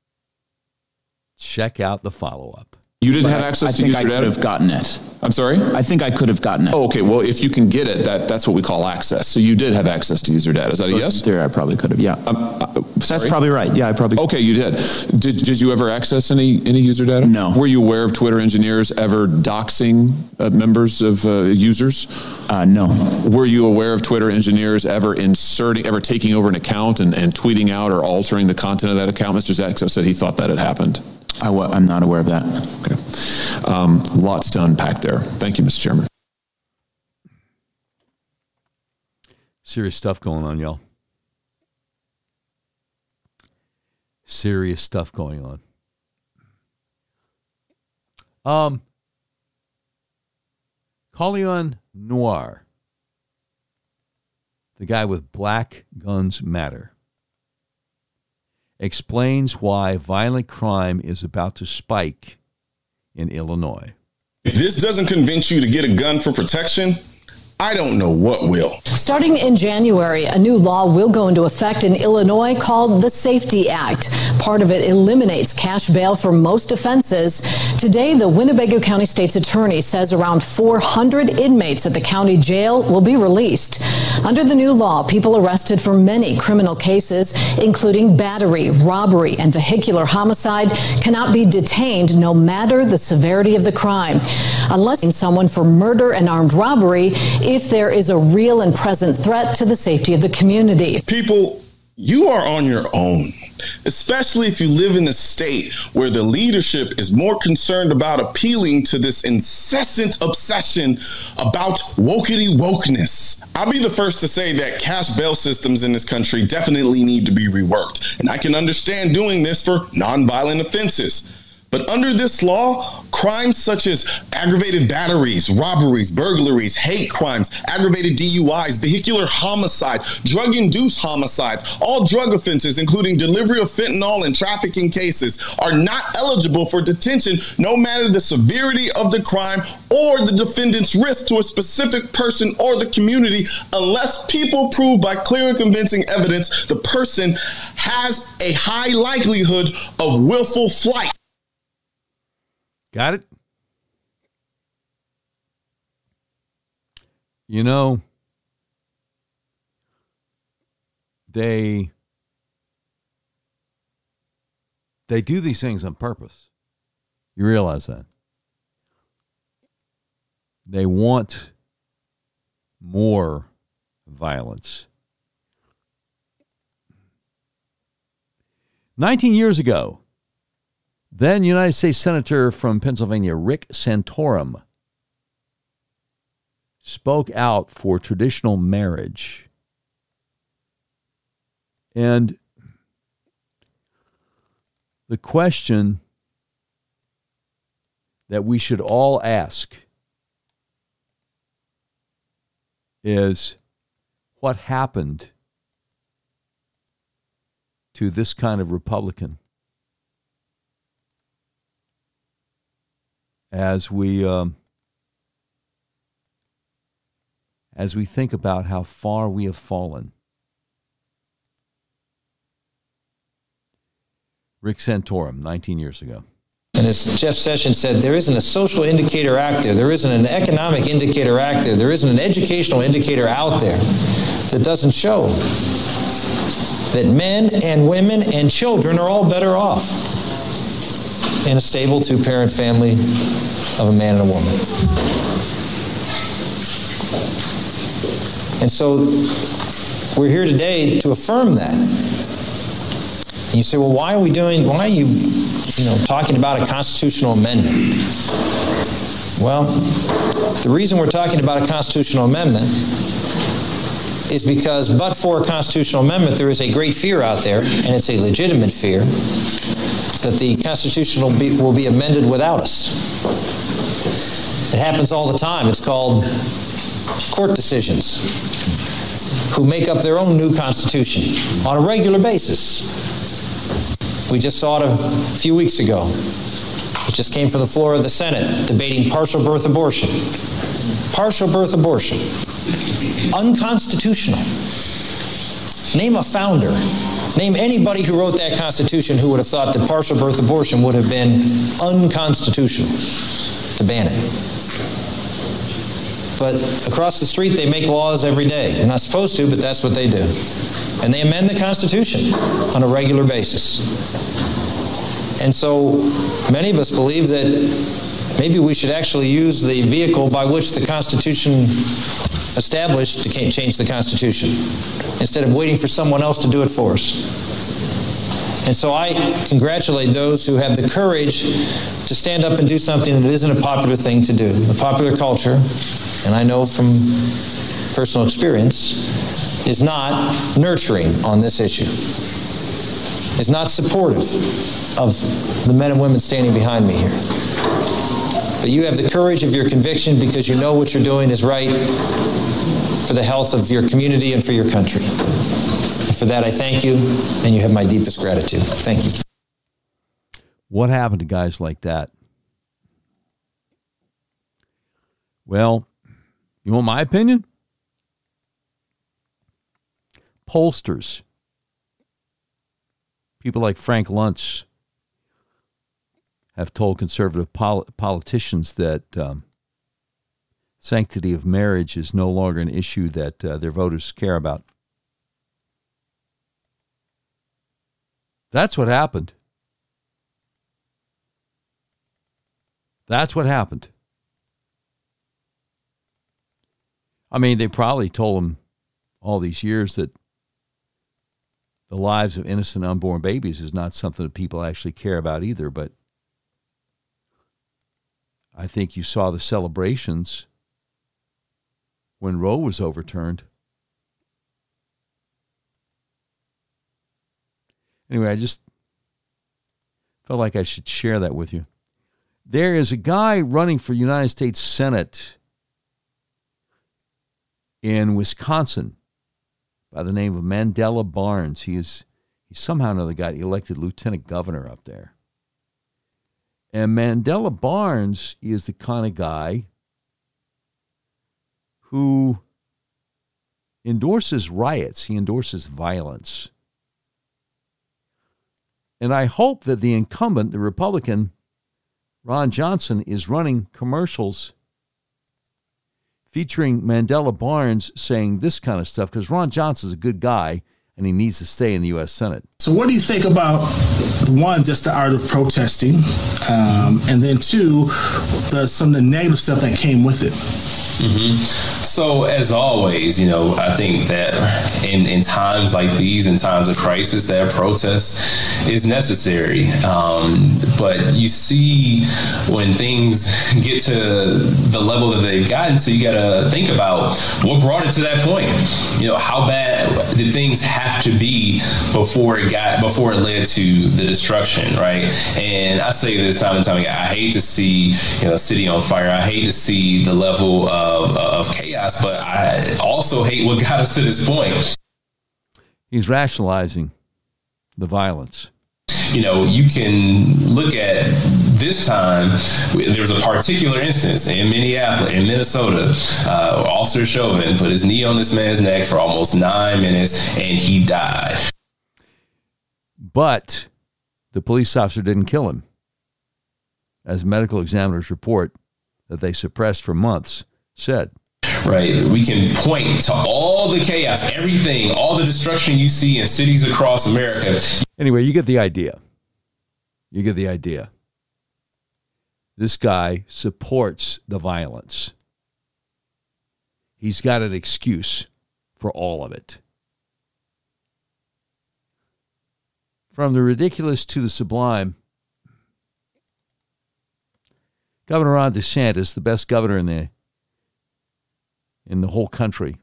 Speaker 1: Check out the follow up.
Speaker 4: You didn't have
Speaker 5: I
Speaker 4: access to
Speaker 5: think
Speaker 4: user
Speaker 5: I could
Speaker 4: data?
Speaker 5: have gotten it.
Speaker 4: I'm sorry?
Speaker 5: I think I could have gotten it.
Speaker 4: Oh, okay. Well, if you can get it, that, that's what we call access. So you did have access to user data. Is that a
Speaker 5: In
Speaker 4: yes?
Speaker 5: theory, I probably could have. Yeah. That's
Speaker 4: sorry?
Speaker 5: probably right. Yeah, I probably.
Speaker 4: Okay, you did. Did did you ever access any any user data?
Speaker 5: No.
Speaker 4: Were you aware of Twitter engineers ever doxing uh, members of uh, users?
Speaker 5: Uh, no.
Speaker 4: Were you aware of Twitter engineers ever inserting, ever taking over an account and, and tweeting out or altering the content of that account? Mr. Zatko said he thought that had happened.
Speaker 5: I w- I'm not aware of that.
Speaker 4: Okay. Um, lots to unpack there. Thank you, Mr. Chairman.
Speaker 1: Serious stuff going on, y'all. Serious stuff going on. Um, Colion Noir, the guy with Black Guns Matter, explains why violent crime is about to spike in Illinois.
Speaker 6: If this doesn't convince you to get a gun for protection, I don't know what will.
Speaker 7: Starting in January, a new law will go into effect in Illinois called the Safety Act. Part of it eliminates cash bail for most offenses. Today, the Winnebago County State's Attorney says around 400 inmates at the county jail will be released. Under the new law, people arrested for many criminal cases, including battery, robbery, and vehicular homicide, cannot be detained no matter the severity of the crime. Unless someone for murder and armed robbery if there is a real and present threat to the safety of the community.
Speaker 6: People, you are on your own, especially if you live in a state where the leadership is more concerned about appealing to this incessant obsession about wokety wokeness. I'll be the first to say that cash bail systems in this country definitely need to be reworked, and I can understand doing this for nonviolent offenses. But under this law, crimes such as aggravated batteries, robberies, burglaries, hate crimes, aggravated DUIs, vehicular homicide, drug induced homicides, all drug offenses, including delivery of fentanyl and trafficking cases, are not eligible for detention no matter the severity of the crime or the defendant's risk to a specific person or the community unless people prove by clear and convincing evidence the person has a high likelihood of willful flight.
Speaker 1: Got it? You know, they they do these things on purpose. You realize that? They want more violence. 19 years ago, then United States Senator from Pennsylvania, Rick Santorum, spoke out for traditional marriage. And the question that we should all ask is what happened to this kind of Republican as we um, as we think about how far we have fallen. Rick Santorum, 19 years ago.
Speaker 8: And as Jeff Sessions said, there isn't a social indicator out there, isn't an economic indicator there, there isn't an educational indicator out there that doesn't show that men and women and children are all better off in a stable two parent family of a man and a woman. And so we're here today to affirm that. And you say, well, why are we doing, why are you, you know, talking about a constitutional amendment? Well, the reason we're talking about a constitutional amendment is because, but for a constitutional amendment, there is a great fear out there, and it's a legitimate fear, that the Constitution will be, will be amended without us. It happens all the time. It's called court decisions who make up their own new Constitution on a regular basis. We just saw it a few weeks ago. It just came from the floor of the Senate debating partial birth abortion. Partial birth abortion. Unconstitutional. Name a founder. Name anybody who wrote that Constitution who would have thought that partial birth abortion would have been unconstitutional to ban it. But across the street, they make laws every day. They're not supposed to, but that's what they do. And they amend the Constitution on a regular basis. And so many of us believe that maybe we should actually use the vehicle by which the Constitution established to change the Constitution instead of waiting for someone else to do it for us. And so I congratulate those who have the courage to stand up and do something that isn't a popular thing to do. The popular culture, and I know from personal experience, is not nurturing on this issue, is not supportive of the men and women standing behind me here. But you have the courage of your conviction because you know what you're doing is right for the health of your community and for your country. And for that, I thank you, and you have my deepest gratitude. Thank you.
Speaker 1: What happened to guys like that? Well, you want my opinion? Pollsters, people like Frank Luntz, have told conservative pol- politicians that um, sanctity of marriage is no longer an issue that uh, their voters care about. That's what happened. That's what happened. I mean, they probably told them all these years that the lives of innocent unborn babies is not something that people actually care about either, but I think you saw the celebrations when Roe was overturned. Anyway, I just felt like I should share that with you. There is a guy running for United States Senate in Wisconsin by the name of Mandela Barnes. He is he somehow or another got elected lieutenant governor up there. And Mandela Barnes is the kind of guy who endorses riots, he endorses violence. And I hope that the incumbent, the Republican, Ron Johnson, is running commercials featuring Mandela Barnes saying this kind of stuff because Ron Johnson's a good guy and he needs to stay in the U.S. Senate.
Speaker 9: So, what do you think about one, just the art of protesting, um, and then two, the, some of the negative stuff that came with it?
Speaker 10: Mm-hmm. So, as always, you know, I think that in, in times like these, in times of crisis, that protest is necessary. Um, but you see, when things get to the level that they've gotten to, you got to think about what brought it to that point. You know, how bad did things have to be before it got before it led to the destruction, right? And I say this time and time again, I hate to see you know city on fire. I hate to see the level of, of chaos, but I also hate what got us to this point.
Speaker 1: He's rationalizing the violence.
Speaker 10: You know, you can look at this time. There was a particular instance in Minneapolis, in Minnesota. Uh, Officer Chauvin put his knee on this man's neck for almost nine minutes, and he died.
Speaker 1: But the police officer didn't kill him, as medical examiners report that they suppressed for months said
Speaker 10: right? We can point to all the chaos, everything, all the destruction you see in cities across America.
Speaker 1: Anyway, you get the idea. You get the idea. This guy supports the violence. He's got an excuse for all of it. From the ridiculous to the sublime, Governor Ron DeSantis, the best governor in the in the whole country,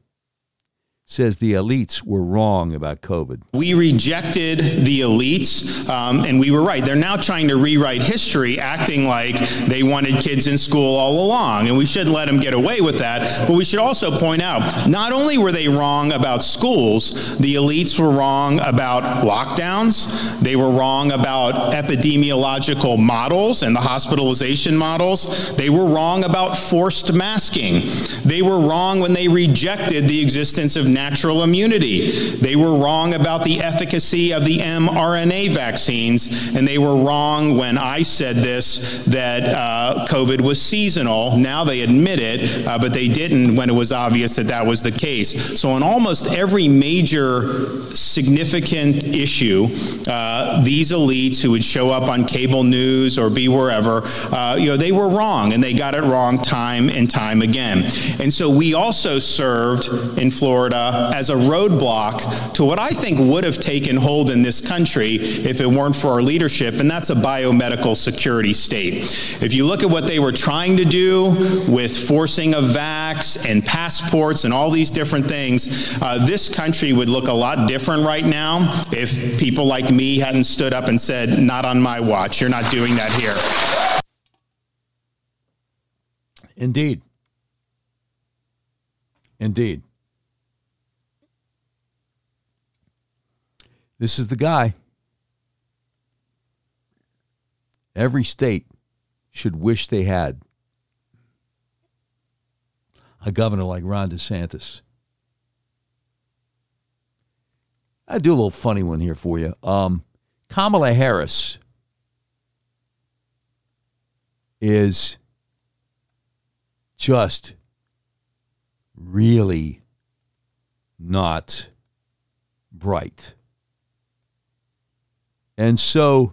Speaker 1: says the elites were wrong about COVID.
Speaker 11: We rejected the elites, um, and we were right. They're now trying to rewrite history, acting like they wanted kids in school all along, and we shouldn't let them get away with that. But we should also point out not only were they wrong about schools, the elites were wrong about lockdowns, they were wrong about epidemiological models and the hospitalization models, they were wrong about forced masking, they were wrong when they rejected the existence of natural immunity. They were wrong about the efficacy of the mRNA vaccines, and they were wrong when I said this that uh, COVID was seasonal. Now they admit it, uh, but they didn't when it was obvious that that was the case. So, on almost every major significant issue, uh, these elites who would show up on cable news or be wherever, uh, you know, they were wrong, and they got it wrong time and time again. And so, we also served in Florida as a roadblock to what I think would have taken hold in this country if it weren't for our leadership, and that's a biomedical security state. If you look at what they were trying to do with forcing of vax and passports and all these different things, uh, this country would look a lot different right now if people like me hadn't stood up and said, Not on my watch. You're not doing that here.
Speaker 1: Indeed. Indeed. This is the guy. Every state should wish they had a governor like Ron DeSantis. I do a little funny one here for you. Um, Kamala Harris is just really not bright. And so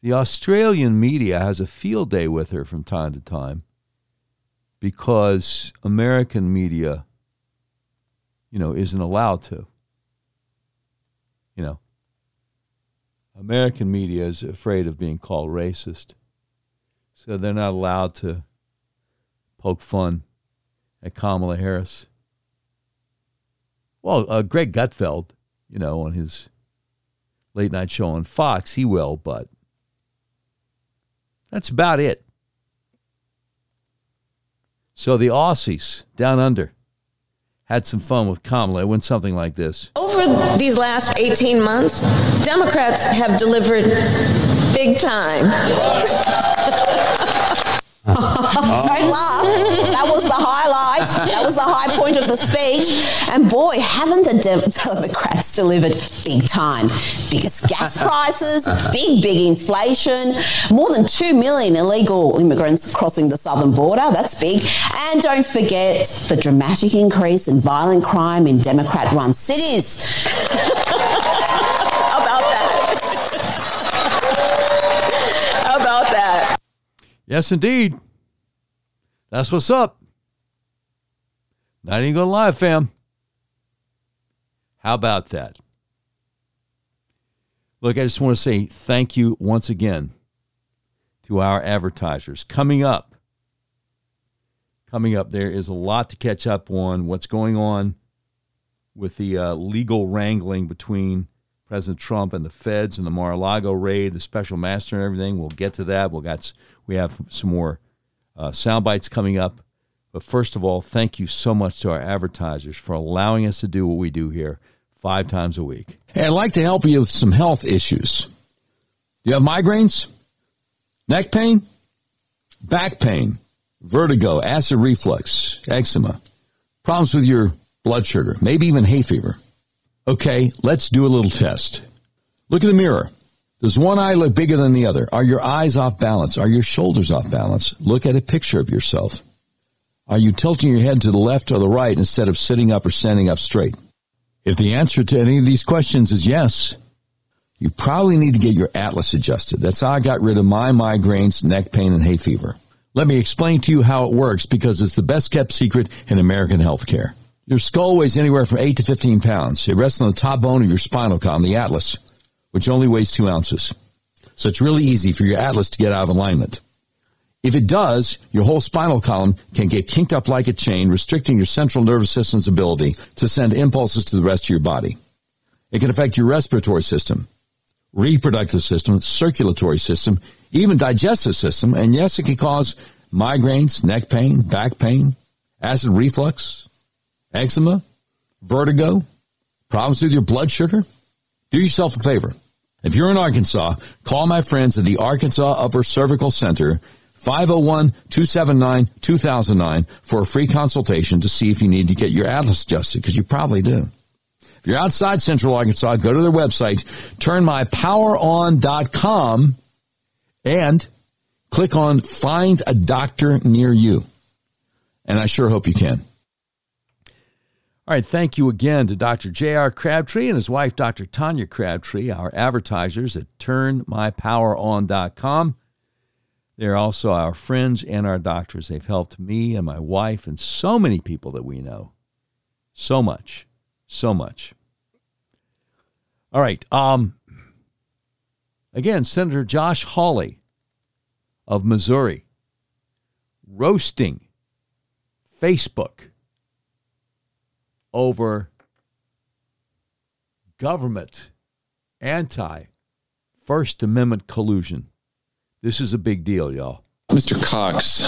Speaker 1: the Australian media has a field day with her from time to time because American media, you know, isn't allowed to. You know, American media is afraid of being called racist. So they're not allowed to poke fun at Kamala Harris. Well, uh, Greg Gutfeld, you know, on his late night show on Fox, he will, but that's about it. So the Aussies down under had some fun with Kamala. It went something like this.
Speaker 12: Over these last 18 months, Democrats have delivered big time. Uh-huh.
Speaker 13: Don't laugh. That was the highlight. That was the high point of the speech. And boy, haven't the Democrats delivered big time. Biggest gas uh-huh. prices, uh-huh. big, big inflation, more than 2 million illegal immigrants crossing the southern border. That's big. And don't forget the dramatic increase in violent crime in Democrat run cities.
Speaker 12: How about that? How about that?
Speaker 1: Yes, indeed. That's what's up. Not even gonna lie, fam. How about that? Look, I just want to say thank you once again to our advertisers. Coming up, coming up, there is a lot to catch up on. What's going on with the uh, legal wrangling between President Trump and the feds and the Mar-a-Lago raid, the special master and everything. We'll get to that. We'll got we have some more uh, sound bites coming up. But first of all, thank you so much to our advertisers for allowing us to do what we do here.
Speaker 14: five times a week.
Speaker 1: And I'd like to help you with some health issues. Do you have migraines? Neck pain? Back pain? Vertigo? Acid reflux? Eczema? Problems with your blood sugar? Maybe even hay fever? Okay, let's do a little test. Look in the mirror. Does one eye look bigger than the other? Are your eyes off balance? Are your shoulders off balance? Look at a picture of yourself. Are you tilting your head to the left or the right instead of sitting up or standing up straight? If the answer to any of these questions is yes, you probably need to get your atlas adjusted. That's how I got rid of my migraines, neck pain, and hay fever. Let me explain to you how it works because it's the best kept secret in American healthcare. Your skull weighs anywhere from 8 to 15 pounds. It rests on the top bone of your spinal column, the atlas which only weighs two ounces. So it's really easy for your atlas to get out of alignment. If it does, your whole spinal column can get kinked up like a chain, restricting your central nervous system's ability to send impulses to the rest of your body. It can affect your respiratory system, reproductive system, circulatory system, even digestive system, and yes, it can cause migraines, neck pain, back pain, acid reflux, eczema, vertigo, problems with your blood sugar, do yourself a favor. If you're in Arkansas, call my friends at the Arkansas Upper Cervical Center, 501-279-2009 for a free consultation to see if you need to get your atlas adjusted, because you probably do. If you're outside Central Arkansas, go to their website, turnmypoweron.com, and click on Find a Doctor Near You. And I sure hope you can.
Speaker 14: All right, thank you again to Dr. J.R. Crabtree and his wife, Dr. Tanya Crabtree, our advertisers at turnmypoweron.com. They're also our friends and our doctors. They've helped me and my wife and so many people that we know. So much. So much. All right. Um, again, Senator Josh Hawley of Missouri roasting Facebook over government anti First Amendment collusion. This is a big deal, y'all.
Speaker 4: Mr. Cox,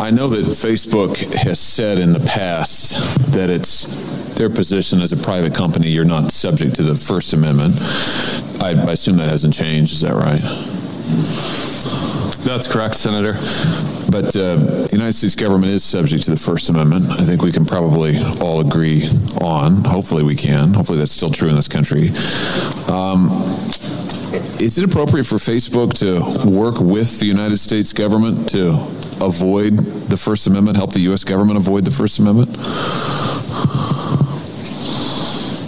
Speaker 4: I know that Facebook has said in the past that it's their position as a private company, you're not subject to the First Amendment. I, I assume that hasn't changed. Is that right?
Speaker 15: That's correct, Senator.
Speaker 4: But uh, the United States government is subject to the First Amendment. I think we can probably all agree on. Hopefully, we can. Hopefully, that's still true in this country. Um, is it appropriate for Facebook to work with the United States government to avoid the First Amendment, help the U.S. government avoid the First Amendment?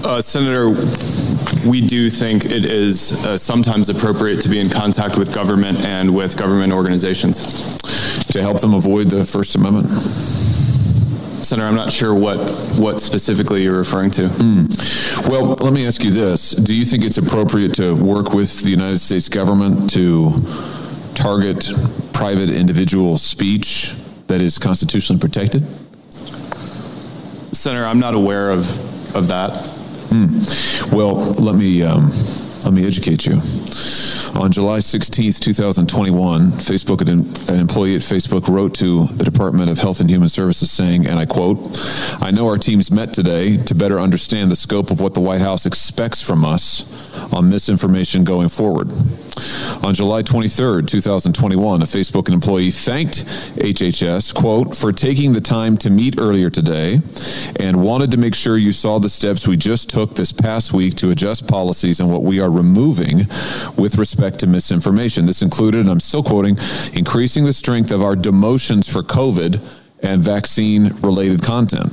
Speaker 15: Uh, Senator, we do think it is uh, sometimes appropriate to be in contact with government and with government organizations.
Speaker 4: To help them avoid the First Amendment?
Speaker 15: Senator, I'm not sure what, what specifically you're referring to.
Speaker 4: Mm. Well, let me ask you this. Do you think it's appropriate to work with the United States government to target private individual speech that is constitutionally protected?
Speaker 15: Senator, I'm not aware of, of that.
Speaker 4: Mm. Well, let me um, let me educate you. On July 16th, 2021, Facebook, an employee at Facebook wrote to the Department of Health and Human Services saying, and I quote, I know our teams met today to better understand the scope of what the White House expects from us on this information going forward. On July 23rd, 2021, a Facebook employee thanked HHS, quote, for taking the time to meet earlier today and wanted to make sure you saw the steps we just took this past week to adjust policies and what we are removing with respect to misinformation. This included, and I'm still quoting, increasing the strength of our demotions for COVID and vaccine related content.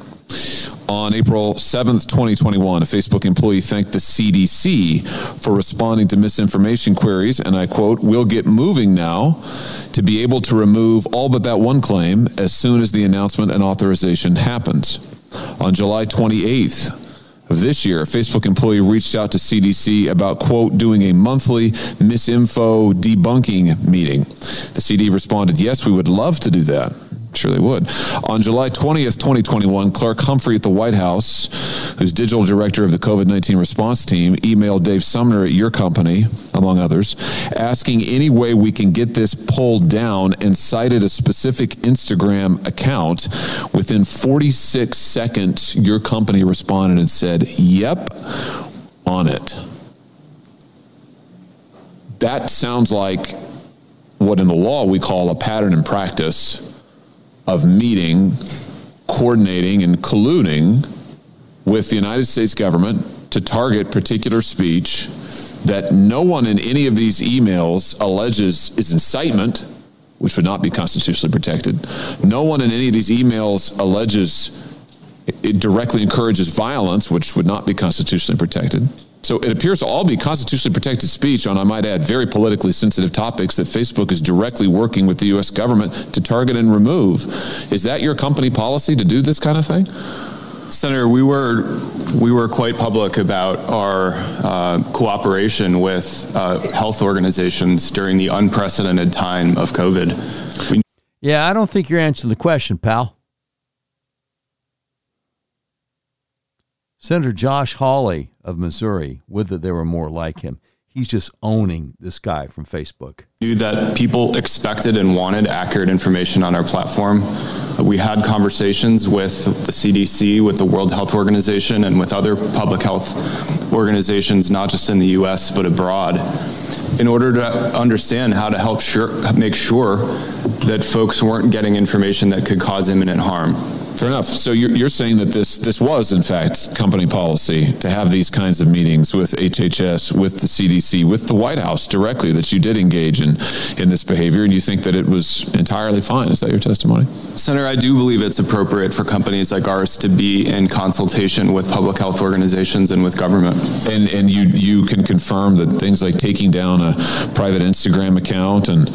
Speaker 4: On April 7th, 2021, a Facebook employee thanked the CDC for responding to misinformation queries, and I quote, We'll get moving now to be able to remove all but that one claim as soon as the announcement and authorization happens. On July 28th, of this year, a Facebook employee reached out to CDC about, quote, doing a monthly misinfo debunking meeting. The CD responded, yes, we would love to do that sure they would. On July 20th, 2021, Clarke Humphrey at the White House, who's digital director of the COVID 19 response team, emailed Dave Sumner at your company, among others, asking any way we can get this pulled down and cited a specific Instagram account. Within 46 seconds, your company responded and said, Yep, on it. That sounds like what in the law we call a pattern and practice of meeting, coordinating, and colluding with the United States government to target particular speech that no one in any of these emails alleges is incitement, which would not be constitutionally protected. No one in any of these emails alleges it directly encourages violence, which would not be constitutionally protected. So it appears to all be constitutionally protected speech on, I might add, very politically sensitive topics that Facebook is directly working with the U.S. government to target and remove. Is that your company policy to do this kind of thing?
Speaker 15: Senator, we were we were quite public about our uh, cooperation with uh, health organizations during the unprecedented time of COVID. We-
Speaker 1: yeah, I don't think you're answering the question, pal. Senator Josh Hawley of Missouri, would that there were more like him. He's just owning this guy from Facebook.
Speaker 15: Knew that people expected and wanted accurate information on our platform. We had conversations with the CDC, with the World Health Organization, and with other public health organizations, not just in the US, but abroad, in order to understand how to help sure, make sure that folks weren't getting information that could cause imminent harm.
Speaker 4: Fair enough. So you're, you're saying that this this was in fact company policy to have these kinds of meetings with HHS, with the CDC, with the White House directly. That you did engage in in this behavior, and you think that it was entirely fine. Is that your testimony,
Speaker 15: Senator? I do believe it's appropriate for companies like ours to be in consultation with public health organizations and with government.
Speaker 4: And and you you can confirm that things like taking down a private Instagram account and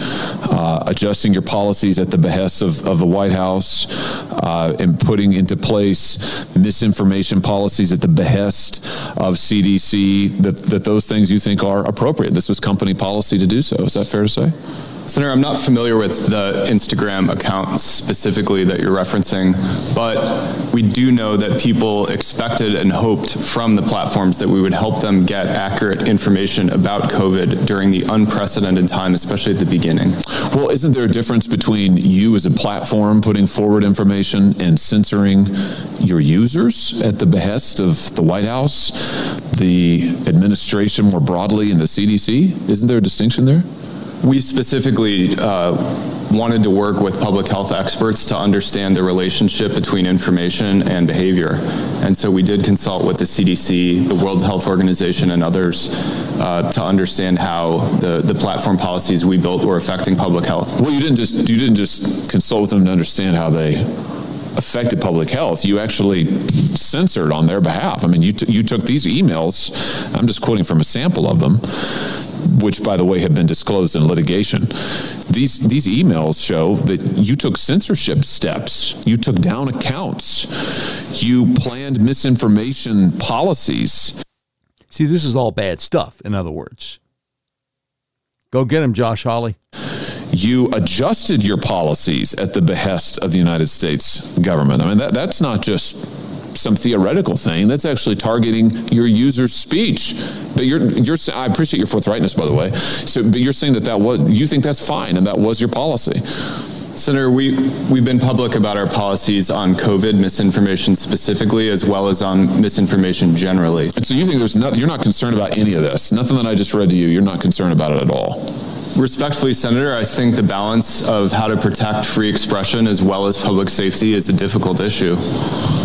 Speaker 4: uh, adjusting your policies at the behest of, of the White House uh, and putting into place misinformation policies at the behest of CDC, that, that those things you think are appropriate. This was company policy to do so. Is that fair to say?
Speaker 15: Senator, I'm not familiar with the Instagram account specifically that you're referencing, but we do know that people expected and hoped from the platforms that we would help them get accurate information about COVID during the unprecedented time, especially at the beginning.
Speaker 4: Well, isn't there a difference between you as a platform putting forward information and censoring your users at the behest of the White House, the administration more broadly, and the CDC? Isn't there a distinction there?
Speaker 15: We specifically uh, wanted to work with public health experts to understand the relationship between information and behavior. And so we did consult with the CDC, the World Health Organization, and others uh, to understand how the, the platform policies we built were affecting public health.
Speaker 4: Well, you didn't just you didn't just consult with them to understand how they affected public health. You actually censored on their behalf. I mean, you t- you took these emails. I'm just quoting from a sample of them which by the way have been disclosed in litigation. These these emails show that you took censorship steps, you took down accounts, you planned misinformation policies.
Speaker 1: See, this is all bad stuff, in other words. Go get him, Josh Hawley.
Speaker 4: You adjusted your policies at the behest of the United States government. I mean, that, that's not just some theoretical thing. That's actually targeting your user's speech. But you're, you're, I appreciate your forthrightness, by the way. So, but you're saying that that was, you think that's fine and that was your policy.
Speaker 15: Senator, we, we've been public about our policies on COVID misinformation specifically, as well as on misinformation generally.
Speaker 4: And so you think there's not, you're not concerned about any of this? Nothing that I just read to you, you're not concerned about it at all?
Speaker 15: Respectfully, Senator, I think the balance of how to protect free expression as well as public safety is a difficult issue,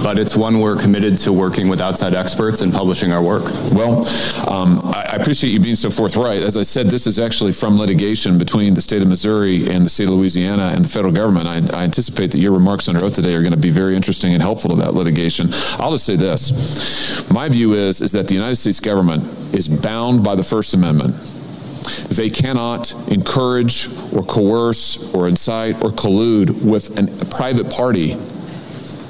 Speaker 15: but it's one we're committed to working with outside experts and publishing our work.
Speaker 4: Well, um, I appreciate you being so forthright. As I said, this is actually from litigation between the state of Missouri and the state of Louisiana and the federal government. I, I anticipate that your remarks under oath today are going to be very interesting and helpful to that litigation. I'll just say this: my view is is that the United States government is bound by the First Amendment they cannot encourage or coerce or incite or collude with a private party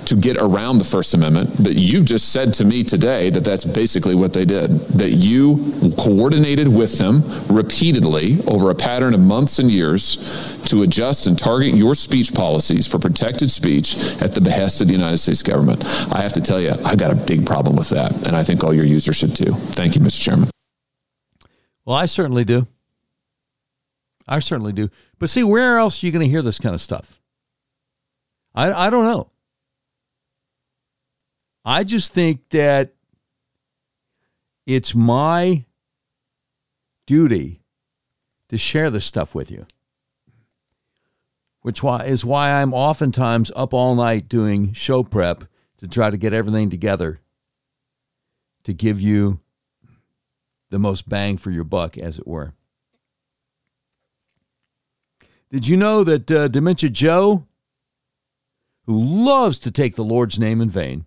Speaker 4: to get around the First Amendment, but you've just said to me today that that's basically what they did. That you coordinated with them repeatedly over a pattern of months and years to adjust and target your speech policies for protected speech at the behest of the United States government. I have to tell you, I've got a big problem with that, and I think all your users should too. Thank you, Mr. Chairman.
Speaker 1: Well, I certainly do. I certainly do. But see, where else are you going to hear this kind of stuff? I, I don't know. I just think that it's my duty to share this stuff with you, which is why I'm oftentimes up all night doing show prep to try to get everything together to give you the most bang for your buck, as it were. Did you know that uh, Dementia Joe, who loves to take the Lord's name in vain,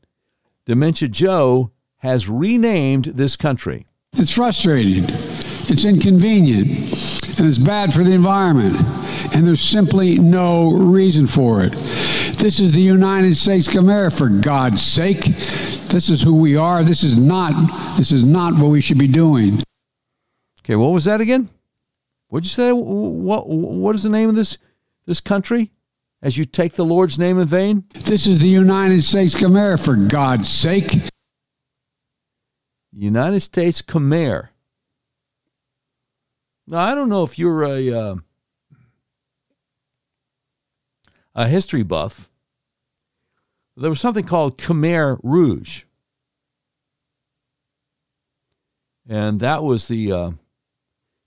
Speaker 1: Dementia Joe has renamed this country?
Speaker 16: It's frustrating, it's inconvenient, and it's bad for the environment. And there's simply no reason for it. This is the United States of America, for God's sake. This is who we are. This is not. This is not what we should be doing.
Speaker 1: Okay, what was that again? What'd you say? What What is the name of this this country? As you take the Lord's name in vain.
Speaker 16: This is the United States America, for God's sake.
Speaker 1: United States Khmer. Now I don't know if you're a uh, a history buff. There was something called Khmer Rouge, and that was the uh,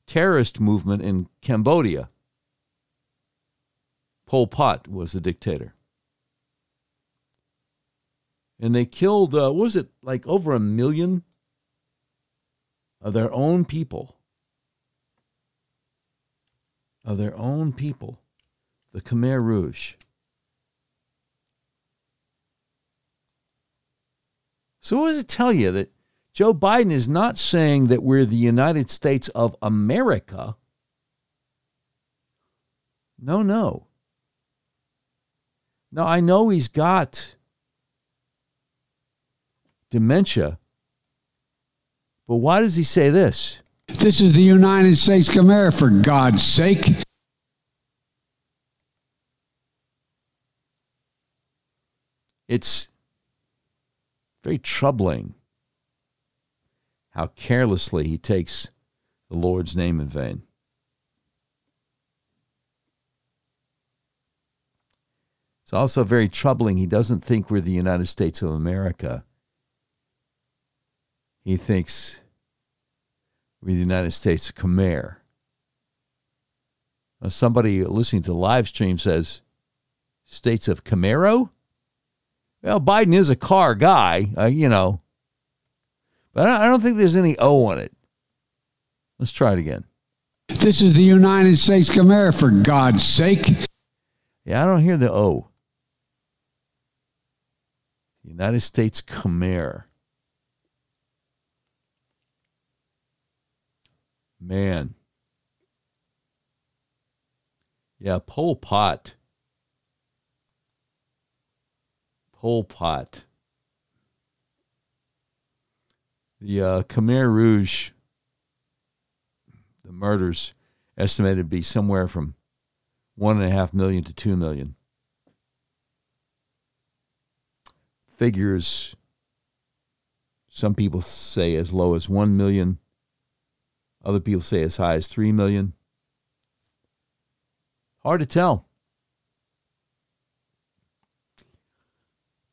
Speaker 1: terrorist movement in Cambodia. Pol Pot was the dictator. And they killed, uh, was it like over a million of their own people? Of their own people, the Khmer Rouge. So, what does it tell you that Joe Biden is not saying that we're the United States of America. No, no. No, I know he's got dementia, but why does he say this?
Speaker 16: This is the United States of America, for God's sake.
Speaker 1: It's very troubling how carelessly he takes the Lord's name in vain. It's also very troubling. He doesn't think we're the United States of America. He thinks we're the United States of Khmer. Now, somebody listening to the live stream says, States of Camaro? Well, Biden is a car guy, uh, you know. But I don't think there's any O on it. Let's try it again.
Speaker 16: This is the United States of America, for God's sake.
Speaker 1: Yeah, I don't hear the O. United States Khmer. Man. Yeah, Pol Pot. Pol Pot. The uh, Khmer Rouge, the murders estimated to be somewhere from one and a half million to two million. Figures, some people say as low as one million, other people say as high as three million. Hard to tell.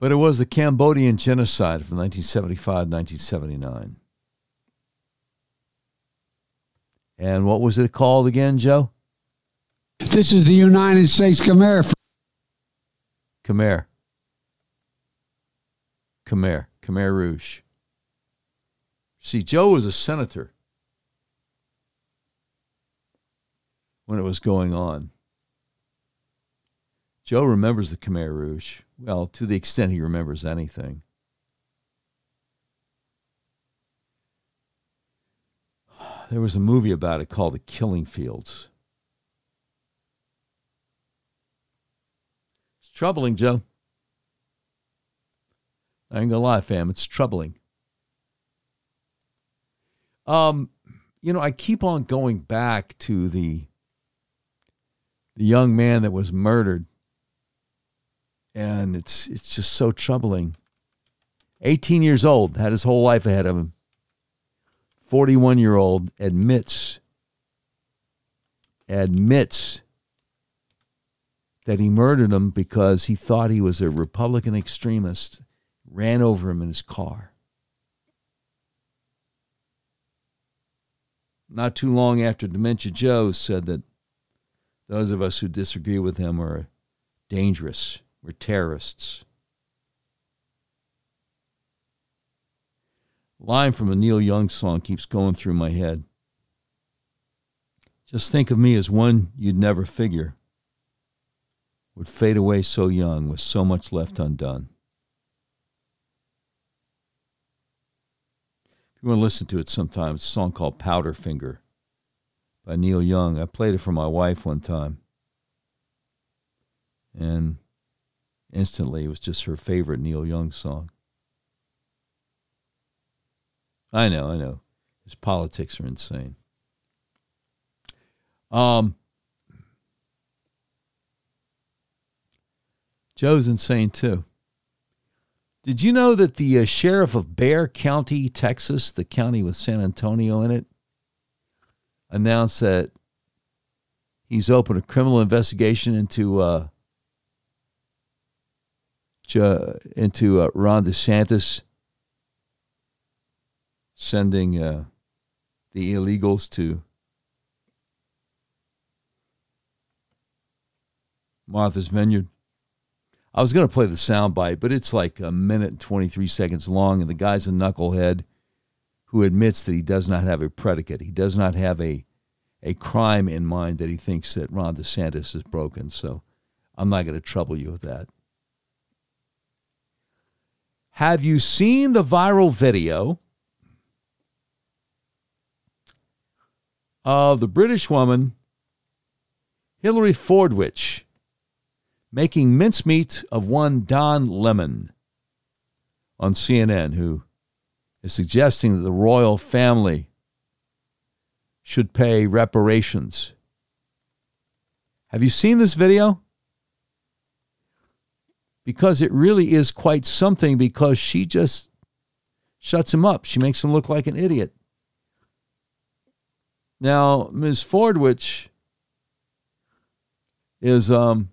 Speaker 1: But it was the Cambodian genocide from 1975 1979. And what was it called again, Joe?
Speaker 16: This is the United States Khmer.
Speaker 1: Khmer. Khmer. Khmer Rouge. See, Joe was a senator when it was going on. Joe remembers the Khmer Rouge. Well, to the extent he remembers anything. There was a movie about it called The Killing Fields. It's troubling, Joe. I ain't gonna lie, fam, it's troubling. Um, you know, I keep on going back to the the young man that was murdered, and it's it's just so troubling. 18 years old, had his whole life ahead of him. 41 year old admits admits that he murdered him because he thought he was a Republican extremist, ran over him in his car. Not too long after Dementia Joe said that those of us who disagree with him are dangerous, we're terrorists. Line from a Neil Young song keeps going through my head. Just think of me as one you'd never figure would fade away so young with so much left undone. If you want to listen to it sometime, it's a song called Powderfinger by Neil Young. I played it for my wife one time. And instantly it was just her favorite Neil Young song. I know, I know. His politics are insane. Um, Joe's insane too. Did you know that the uh, sheriff of Bexar County, Texas, the county with San Antonio in it, announced that he's opened a criminal investigation into uh, into uh, Ron DeSantis sending uh, the illegals to Martha's Vineyard. I was going to play the soundbite, but it's like a minute and 23 seconds long, and the guy's a knucklehead who admits that he does not have a predicate. He does not have a, a crime in mind that he thinks that Ron DeSantis has broken. So I'm not going to trouble you with that. Have you seen the viral video of the British woman Hilary Fordwich making mincemeat of one Don Lemon on CNN, who is suggesting that the royal family should pay reparations. Have you seen this video? Because it really is quite something because she just shuts him up. She makes him look like an idiot. Now, Ms. Fordwich is um,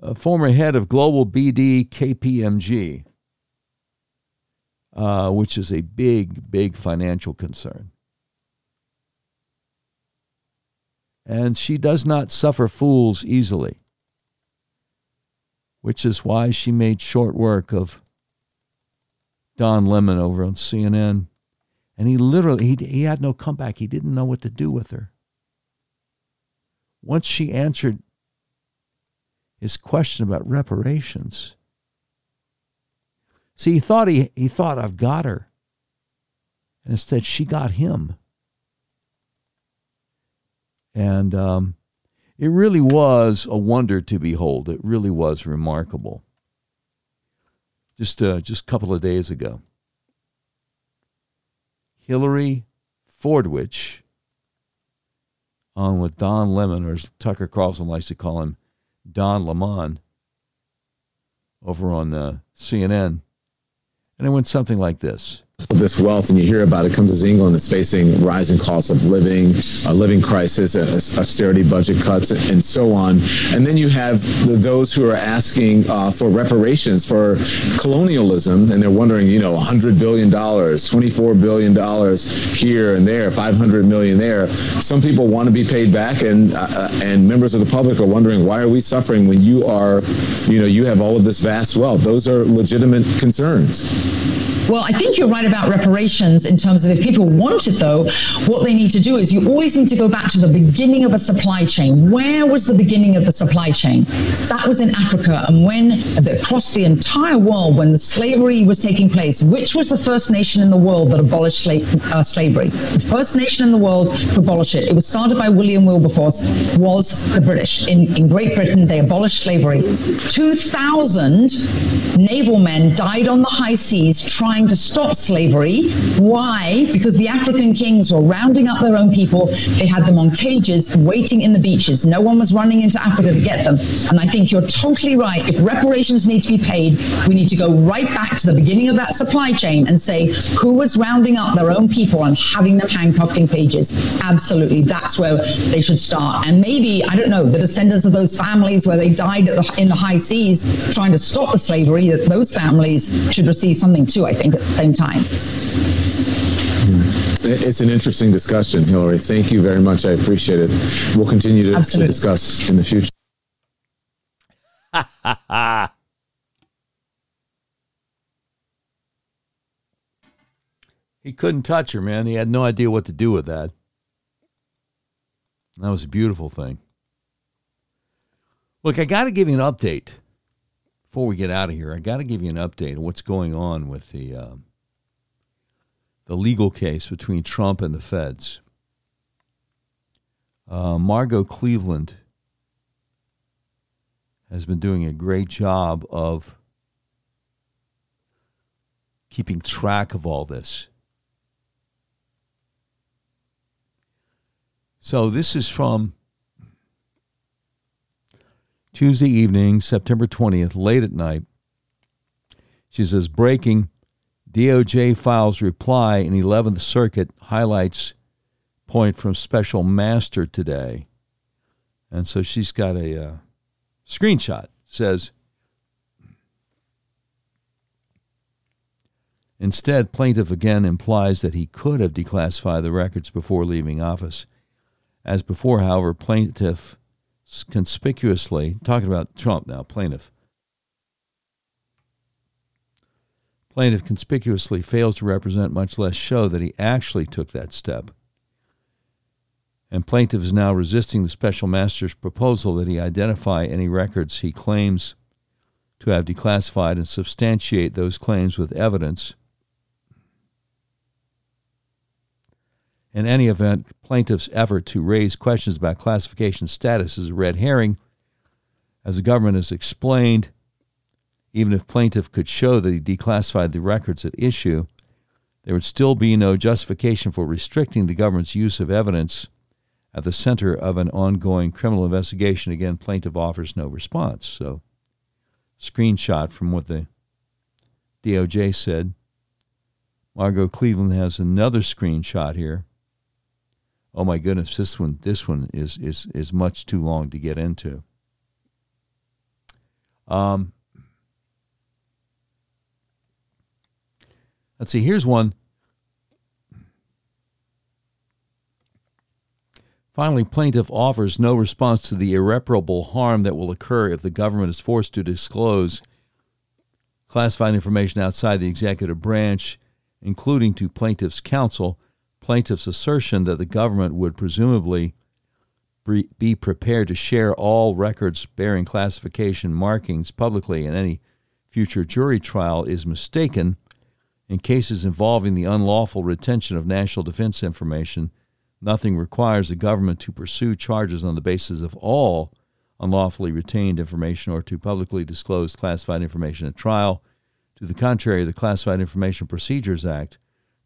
Speaker 1: a former head of global BD KPMG, uh, which is a big, big financial concern. And she does not suffer fools easily, which is why she made short work of Don Lemon over on CNN. And he literally, he, he had no comeback. He didn't know what to do with her. Once she answered his question about reparations. See, he thought he, he thought I've got her. And instead she got him. And um, it really was a wonder to behold. It really was remarkable. Just uh, just a couple of days ago, Hilary Fordwich on with Don Lemon, or as Tucker Carlson likes to call him, Don Lemon over on uh, CNN. And it went something like this
Speaker 17: this wealth and you hear about it comes as England is facing rising costs of living, a living crisis, austerity budget cuts, and so on. And then you have those who are asking uh, for reparations for colonialism, and they're wondering, you know, $100 billion, $24 billion here and there, 500 million there. Some people want to be paid back, and uh, and members of the public are wondering, why are we suffering when you are, you know, you have all of this vast wealth? Those are legitimate concerns.
Speaker 18: Well, I think you're right about reparations in terms of if people want it, though, what they need to do is you always need to go back to the beginning of a supply chain. Where was the beginning of the supply chain? That was in Africa. And when across the entire world, when the slavery was taking place, which was the first nation in the world that abolished uh, slavery? The first nation in the world to abolish it. It was started by William Wilberforce, was the British. In, in Great Britain, they abolished slavery. 2,000 naval men died on the high seas trying to stop slavery. Why? Because the African kings were rounding up their own people. They had them on cages waiting in the beaches. No one was running into Africa to get them. And I think you're totally right. If reparations need to be paid, we need to go right back to the beginning of that supply chain and say who was rounding up their own people and having them handcuffed in cages. Absolutely. That's where they should start. And maybe, I don't know, the descendants of those families where they died the, in the high seas trying to stop the slavery, that those families should receive something too, I think, at the same time. Hmm.
Speaker 17: It's an interesting discussion, Hilary. Thank you very much. I appreciate it. We'll continue to, to discuss in the future.
Speaker 1: he couldn't touch her, man. He had no idea what to do with that. That was a beautiful thing. Look, I got to give you an update before we get out of here. I got to give you an update on what's going on with the um, the legal case between Trump and the feds. Uh, Margot Cleveland has been doing a great job of keeping track of all this. So this is from Tuesday evening, September 20th, late at night. She says, breaking DOJ files reply in 11th Circuit highlights point from special master today. And so she's got a uh, screenshot. Says, Instead, plaintiff again implies that he could have declassified the records before leaving office. As before, however, plaintiff conspicuously, talking about Trump now, plaintiff, plaintiff conspicuously fails to represent, much less show that he actually took that step. And plaintiff is now resisting the special master's proposal that he identify any records he claims to have declassified and substantiate those claims with evidence In any event, plaintiff's effort to raise questions about classification status is a red herring. As the government has explained, even if plaintiff could show that he declassified the records at issue, there would still be no justification for restricting the government's use of evidence at the center of an ongoing criminal investigation. Again, plaintiff offers no response. So, screenshot from what the DOJ said. Margot Cleveland has another screenshot here oh my goodness, this one this one is is is much too long to get into. Um, let's see. Here's one. Finally, plaintiff offers no response to the irreparable harm that will occur if the government is forced to disclose classified information outside the executive branch, including to plaintiff's counsel plaintiff's assertion that the government would presumably be prepared to share all records bearing classification markings publicly in any future jury trial is mistaken. In cases involving the unlawful retention of national defense information, nothing requires the government to pursue charges on the basis of all unlawfully retained information or to publicly disclose classified information at trial. To the contrary, the Classified Information Procedures Act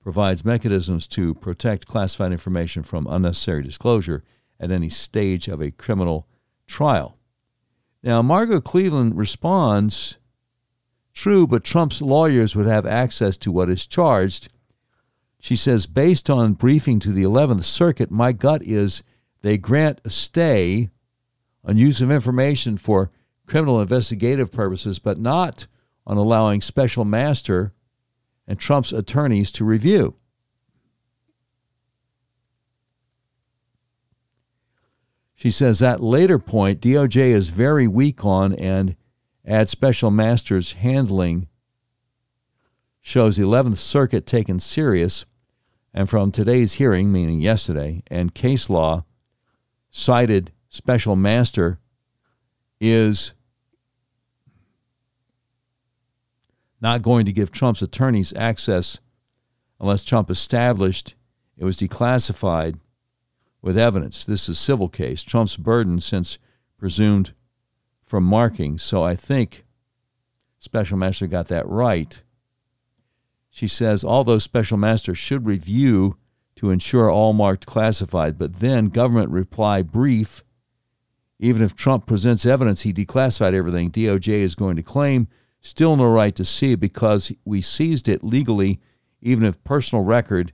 Speaker 1: provides mechanisms to protect classified information from unnecessary disclosure at any stage of a criminal trial. Now, Margot Cleveland responds True, but Trump's lawyers would have access to what is charged. She says, based on briefing to the 11th Circuit, my gut is they grant a stay on use of information for criminal investigative purposes, but not on allowing special master and Trump's attorneys to review. She says that later point DOJ is very weak on and adds special masters handling shows 11th Circuit taken serious, and from today's hearing, meaning yesterday, and case law cited special master is not going to give Trump's attorneys access unless Trump established it was declassified with evidence. This is a civil case. Trump's burden, since presumed from marking. So I think Special Master got that right. She says although Special Master should review to ensure all marked classified, but then government reply brief. Even if Trump presents evidence he declassified everything, DOJ is going to claim still no right to see because we seized it legally, even if personal record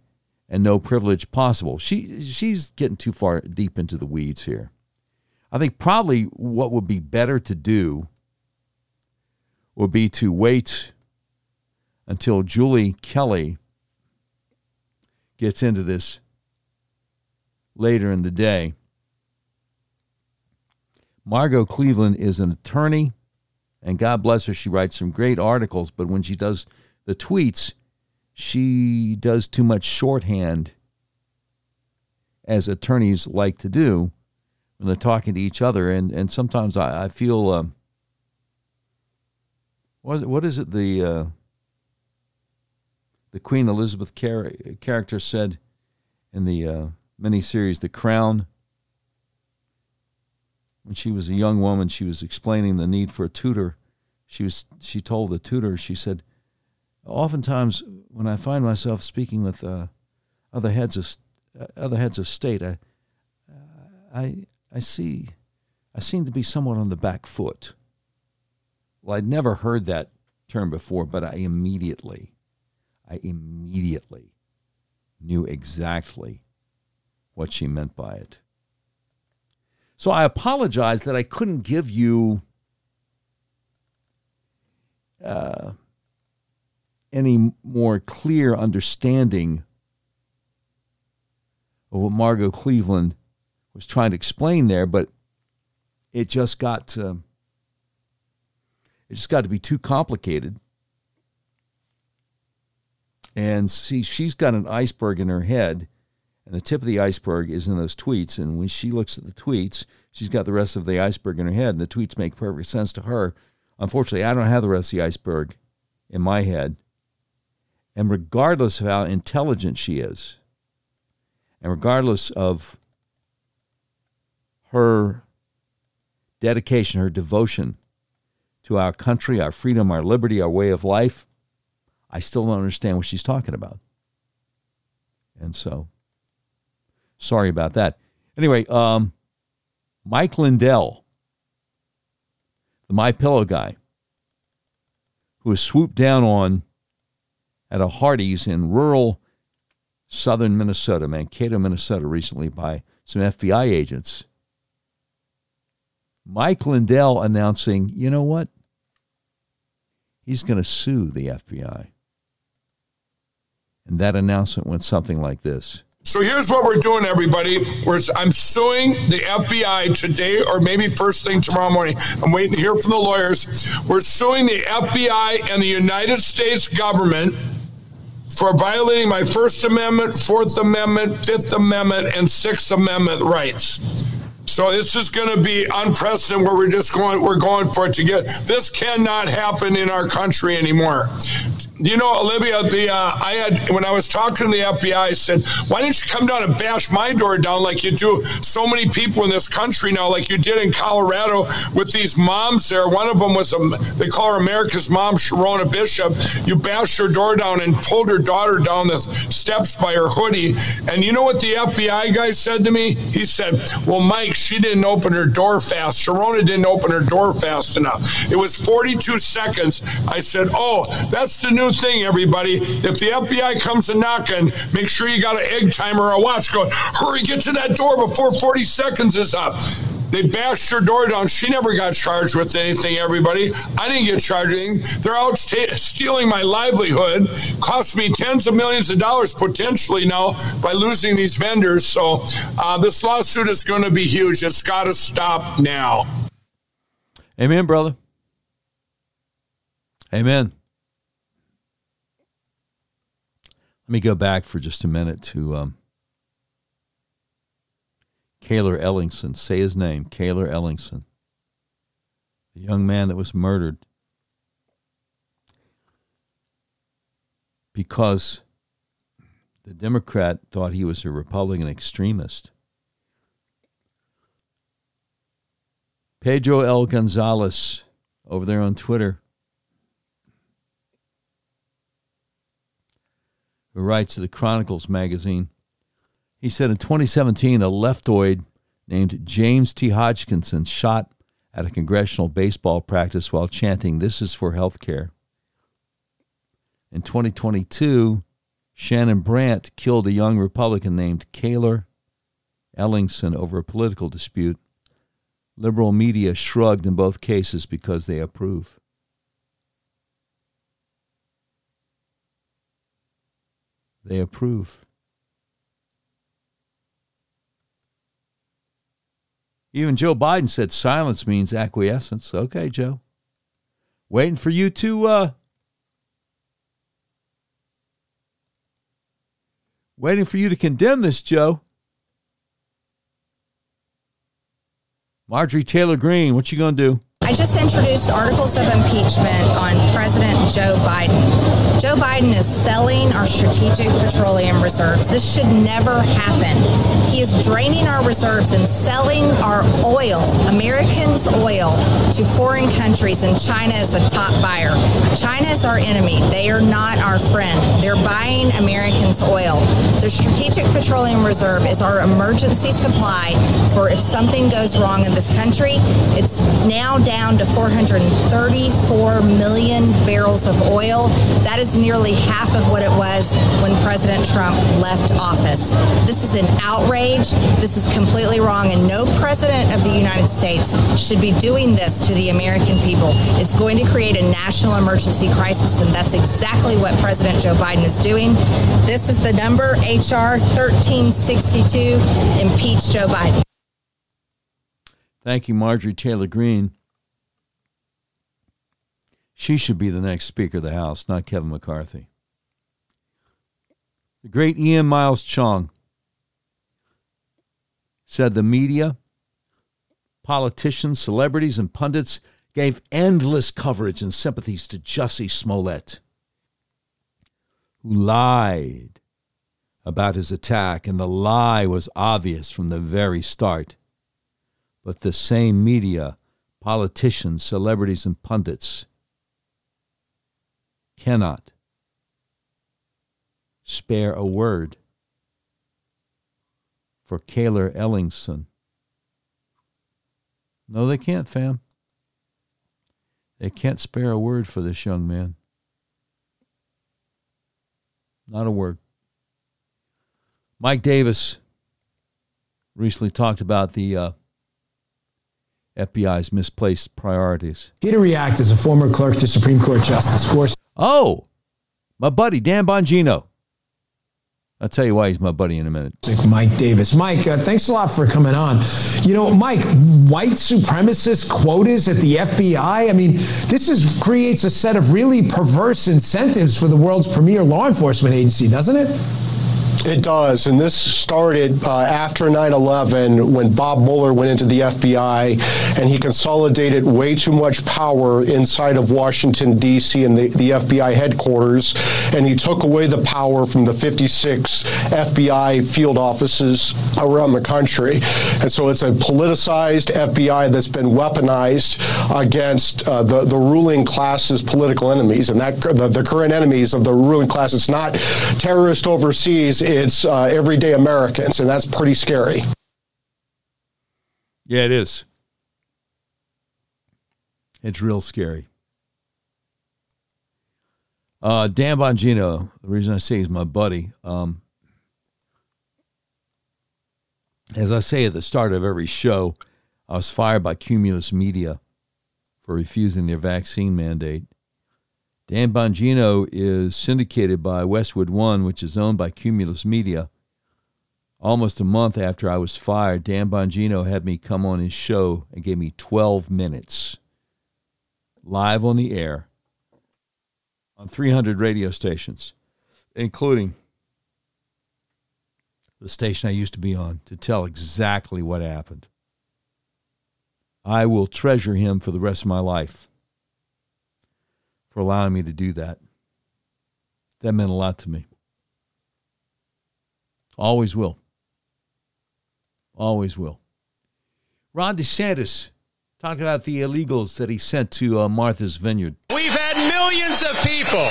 Speaker 1: and no privilege possible. She she's getting too far deep into the weeds here. I think probably what would be better to do would be to wait until Julie Kelly gets into this later in the day. Margot Cleveland is an attorney, and God bless her, she writes some great articles, but when she does the tweets, she does too much shorthand, as attorneys like to do when they're talking to each other. And, and sometimes I, I feel, um, what, what is it, the, uh, the Queen Elizabeth char- character said in the uh, miniseries The Crown. When she was a young woman, she was explaining the need for a tutor. She was she told the tutor, she said, oftentimes when I find myself speaking with uh, other heads of uh, other heads of state, I, I I see I seem to be somewhat on the back foot. Well, I'd never heard that term before, but I immediately I immediately knew exactly what she meant by it. So I apologize that I couldn't give you uh, any more clear understanding of what Margot Cleveland was trying to explain there, but it just got uh, it just got to be too complicated. And see, she's got an iceberg in her head, and the tip of the iceberg is in those tweets. And when she looks at the tweets, she's got the rest of the iceberg in her head, and the tweets make perfect sense to her. Unfortunately, I don't have the rest of the iceberg in my head. And regardless of how intelligent she is, and regardless of her dedication, her devotion to our country, our freedom, our liberty, our way of life, I still don't understand what she's talking about. And so, sorry about that. Anyway, um, Mike Lindell, the My Pillow guy, who was swooped down on at a Hardee's in rural southern Minnesota, Mankato, Minnesota, recently by some FBI agents. Mike Lindell announcing, you know what? He's going to sue the FBI. And that announcement went something like this.
Speaker 19: So here's what we're doing, everybody. We're, I'm suing the FBI today, or maybe first thing tomorrow morning. I'm waiting to hear from the lawyers. We're suing the FBI and the United States government for violating my First Amendment, Fourth Amendment, Fifth Amendment, and Sixth Amendment rights. So this is going to be unprecedented where we're just going, we're going for it to get, this cannot happen in our country anymore you know, Olivia, the uh, I had when I was talking to the FBI, I said, "Why didn't you come down and bash my door down like you do so many people in this country now, like you did in Colorado with these moms there? One of them was a, they call her America's mom, Sherronna Bishop. You bashed her door down and pulled her daughter down the steps by her hoodie. And you know what the FBI guy said to me? He said, "Well, Mike, she didn't open her door fast. Sherronna didn't open her door fast enough. It was 42 seconds." I said, "Oh, that's the new." Thing, everybody. If the FBI comes a knocking, make sure you got an egg timer or a watch going, hurry, get to that door before 40 seconds is up. They bashed her door down. She never got charged with anything, everybody. I didn't get charged anything. They're out stealing my livelihood. Cost me tens of millions of dollars potentially now by losing these vendors. So uh, this lawsuit is going to be huge. It's got to stop now.
Speaker 1: Amen, brother. Amen. Let me go back for just a minute to um, Cayler Ellingson. Say his name, Cayler Ellingson, the young man that was murdered because the Democrat thought he was a Republican extremist. Pedro L. Gonzalez over there on Twitter, who writes to the Chronicles magazine, he said in 2017, a leftoid named James T. Hodgkinson shot at a congressional baseball practice while chanting, This is for health care. In 2022, Shannon Brandt killed a young Republican named Cayler Ellingson over a political dispute. Liberal media shrugged in both cases because they approve. They approve. Even Joe Biden said silence means acquiescence. Okay, Joe. Waiting for you to uh, waiting for you to condemn this, Joe. Marjorie Taylor Greene, what you going to do?
Speaker 20: I just introduced articles of impeachment on President Joe Biden. Joe Biden is selling our strategic petroleum reserves. This should never happen. He is draining our reserves and selling our oil, Americans' oil, to foreign countries, and China is a top buyer. China is our enemy. They are not our friend. They're buying Americans' oil. The Strategic Petroleum Reserve is our emergency supply for if something goes wrong in this country. It's now down to 434 million barrels of oil. That is is nearly half of what it was when President Trump left office. This is an outrage. This is completely wrong, and no president of the United States should be doing this to the American people. It's going to create a national emergency crisis, and that's exactly what President Joe Biden is doing. This is the number HR 1362. Impeach Joe Biden.
Speaker 1: Thank you, Marjorie Taylor Greene. She should be the next Speaker of the House, not Kevin McCarthy. The great Ian Miles Cheong said the media, politicians, celebrities, and pundits gave endless coverage and sympathies to Jussie Smollett, who lied about his attack, and the lie was obvious from the very start. But the same media, politicians, celebrities, and pundits cannot spare a word for Cayler Ellingson. No, they can't, fam. They can't spare a word for this young man. Not a word. Mike Davis recently talked about the uh, FBI's misplaced priorities.
Speaker 21: To react as a former clerk to Supreme Court Justice Gorsuch.
Speaker 1: Oh, my buddy, Dan Bongino. I'll tell you why he's my buddy in a minute.
Speaker 21: Mike Davis. Mike, uh, thanks a lot for coming on. You know, Mike, white supremacist quotas at the FBI. I mean, this is creates a set of really perverse incentives for the world's premier law enforcement agency, doesn't it?
Speaker 22: It does. And this started uh, after 9 11 when Bob Mueller went into the FBI and he consolidated way too much power inside of Washington, D.C. and the, the FBI headquarters. And he took away the power from the 56 FBI field offices around the country. And so it's a politicized FBI that's been weaponized against uh, the, the ruling class's political enemies. And that the, the current enemies of the ruling class, it's not terrorists overseas it's uh, everyday Americans, and that's pretty scary.
Speaker 1: Yeah, it is. It's real scary. Uh, Dan Bongino, the reason I say he's my buddy, um, as I say at the start of every show, I was fired by Cumulus Media for refusing their vaccine mandate. Dan Bongino is syndicated by Westwood One, which is owned by Cumulus Media. Almost a month after I was fired, Dan Bongino had me come on his show and gave me 12 minutes live on the air on 300 radio stations, including the station I used to be on, to tell exactly what happened. I will treasure him for the rest of my life for allowing me to do that. That meant a lot to me. Always will. Always will. Ron DeSantis talking about the illegals that he sent to uh, Martha's Vineyard.
Speaker 11: We've had millions of people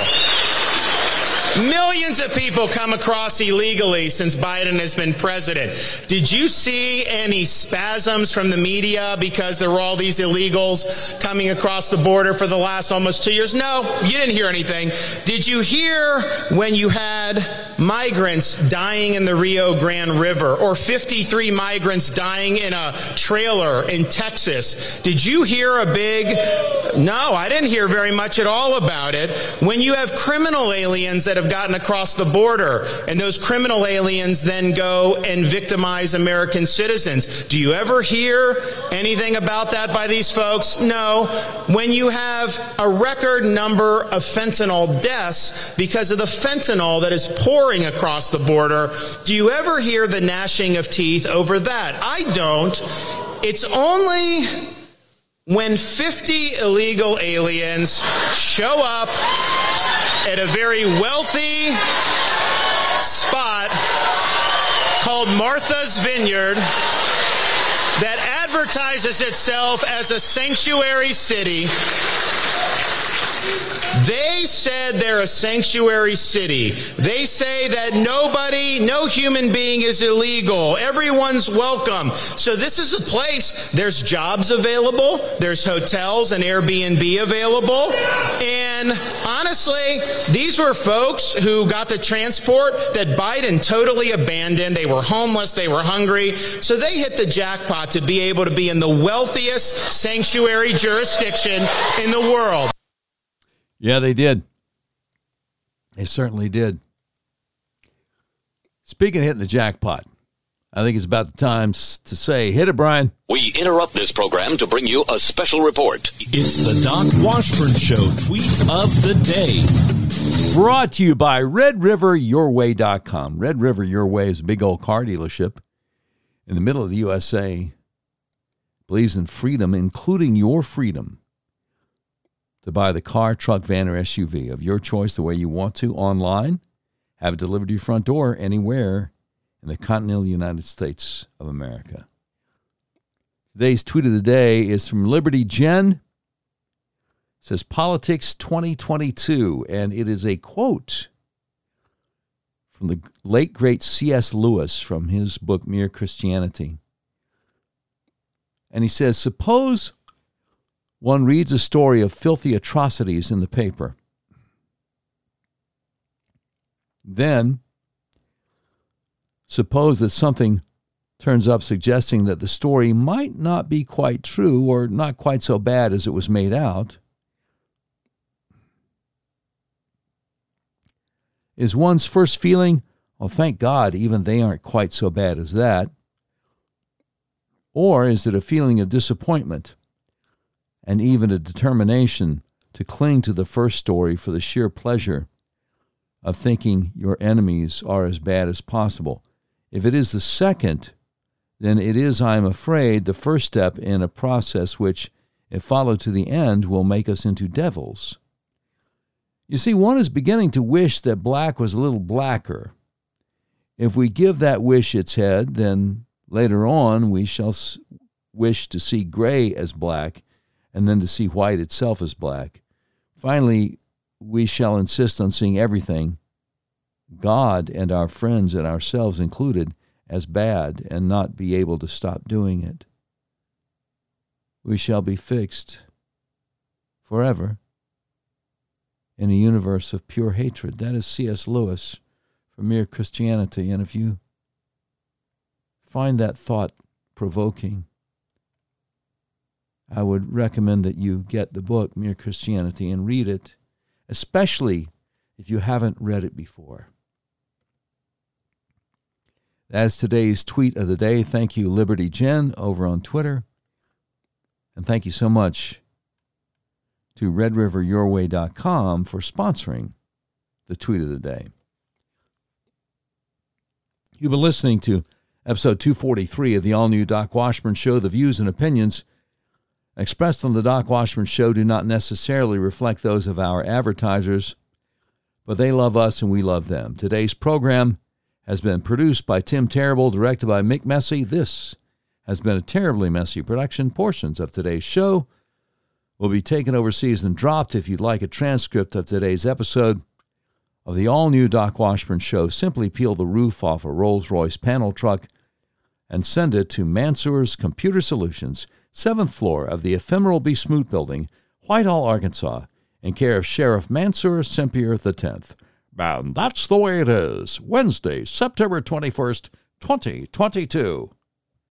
Speaker 11: Millions of people come across illegally since Biden has been president. Did you see any spasms from the media because there were all these illegals coming across the border for the last almost two years? No, you didn't hear anything. Did you hear when you had migrants dying in the Rio Grande River or 53 migrants dying in a trailer in Texas? Did you hear a big, no, I didn't hear very much at all about it. When you have criminal aliens that have gotten across the border, and those criminal aliens then go and victimize American citizens. Do you ever hear anything about that by these folks? No. When you have a record number of fentanyl deaths because of the fentanyl that is pouring across the border, do you ever hear the gnashing of teeth over that? I don't. It's only when 50 illegal aliens show up at a very wealthy spot called Martha's Vineyard that advertises itself as a sanctuary city they said they're a sanctuary city. They say that nobody, no human being is illegal. Everyone's welcome. So this is a place, there's jobs available, there's hotels and Airbnb available. And honestly, these were folks who got the transport that Biden totally abandoned. They were homeless, they were hungry. So they hit the jackpot to be able to be in the wealthiest sanctuary jurisdiction in the world.
Speaker 1: Yeah, they did. They certainly did. Speaking of hitting the jackpot, I think it's about the time to say, hit it, Brian.
Speaker 23: We interrupt this program to bring you a special report.
Speaker 24: It's the Doc Washburn Show tweet of the day.
Speaker 1: Brought to you by RedRiverYourWay.com. Red River Your Way is a big old car dealership in the middle of the USA. Believes in freedom, including your freedom to buy the car, truck, van, or SUV of your choice the way you want to online. Have it delivered to your front door anywhere in the continental United States of America. Today's tweet of the day is from Liberty Jen. It says Politics 2022, and it is a quote from the late great C.S. Lewis from his book Mere Christianity. And he says, Suppose one reads a story of filthy atrocities in the paper. Then, suppose that something turns up suggesting that the story might not be quite true or not quite so bad as it was made out. Is one's first feeling, oh, thank God, even they aren't quite so bad as that? Or is it a feeling of disappointment? And even a determination to cling to the first story for the sheer pleasure of thinking your enemies are as bad as possible. If it is the second, then it is, I am afraid, the first step in a process which, if followed to the end, will make us into devils. You see, one is beginning to wish that black was a little blacker. If we give that wish its head, then later on we shall wish to see gray as black and then to see white itself as black. Finally, we shall insist on seeing everything, God and our friends and ourselves included, as bad and not be able to stop doing it. We shall be fixed forever in a universe of pure hatred. That is C.S. Lewis from Mere Christianity. And if you find that thought provoking, I would recommend that you get the book, Mere Christianity, and read it, especially if you haven't read it before. That's today's tweet of the day. Thank you, Liberty Jen, over on Twitter. And thank you so much to redriveryourway.com for sponsoring the tweet of the day. You've been listening to episode 243 of the all new Doc Washburn Show. The views and opinions expressed on the Doc Washburn Show do not necessarily reflect those of our advertisers, but they love us and we love them. Today's program has been produced by Tim Terrible, directed by Mick Messy. This has been a terribly messy production. Portions of today's show will be taken overseas and dropped. If you'd like a transcript of today's episode of the all new Doc Washburn Show, simply peel the roof off a Rolls Royce panel truck and send it to Mansour's Computer Solutions, seventh floor of the ephemeral B. Smoot Building, Whitehall, Arkansas, in care of Sheriff Mansour Sempier X. And that's the way it is. Wednesday, September 21st, 2022.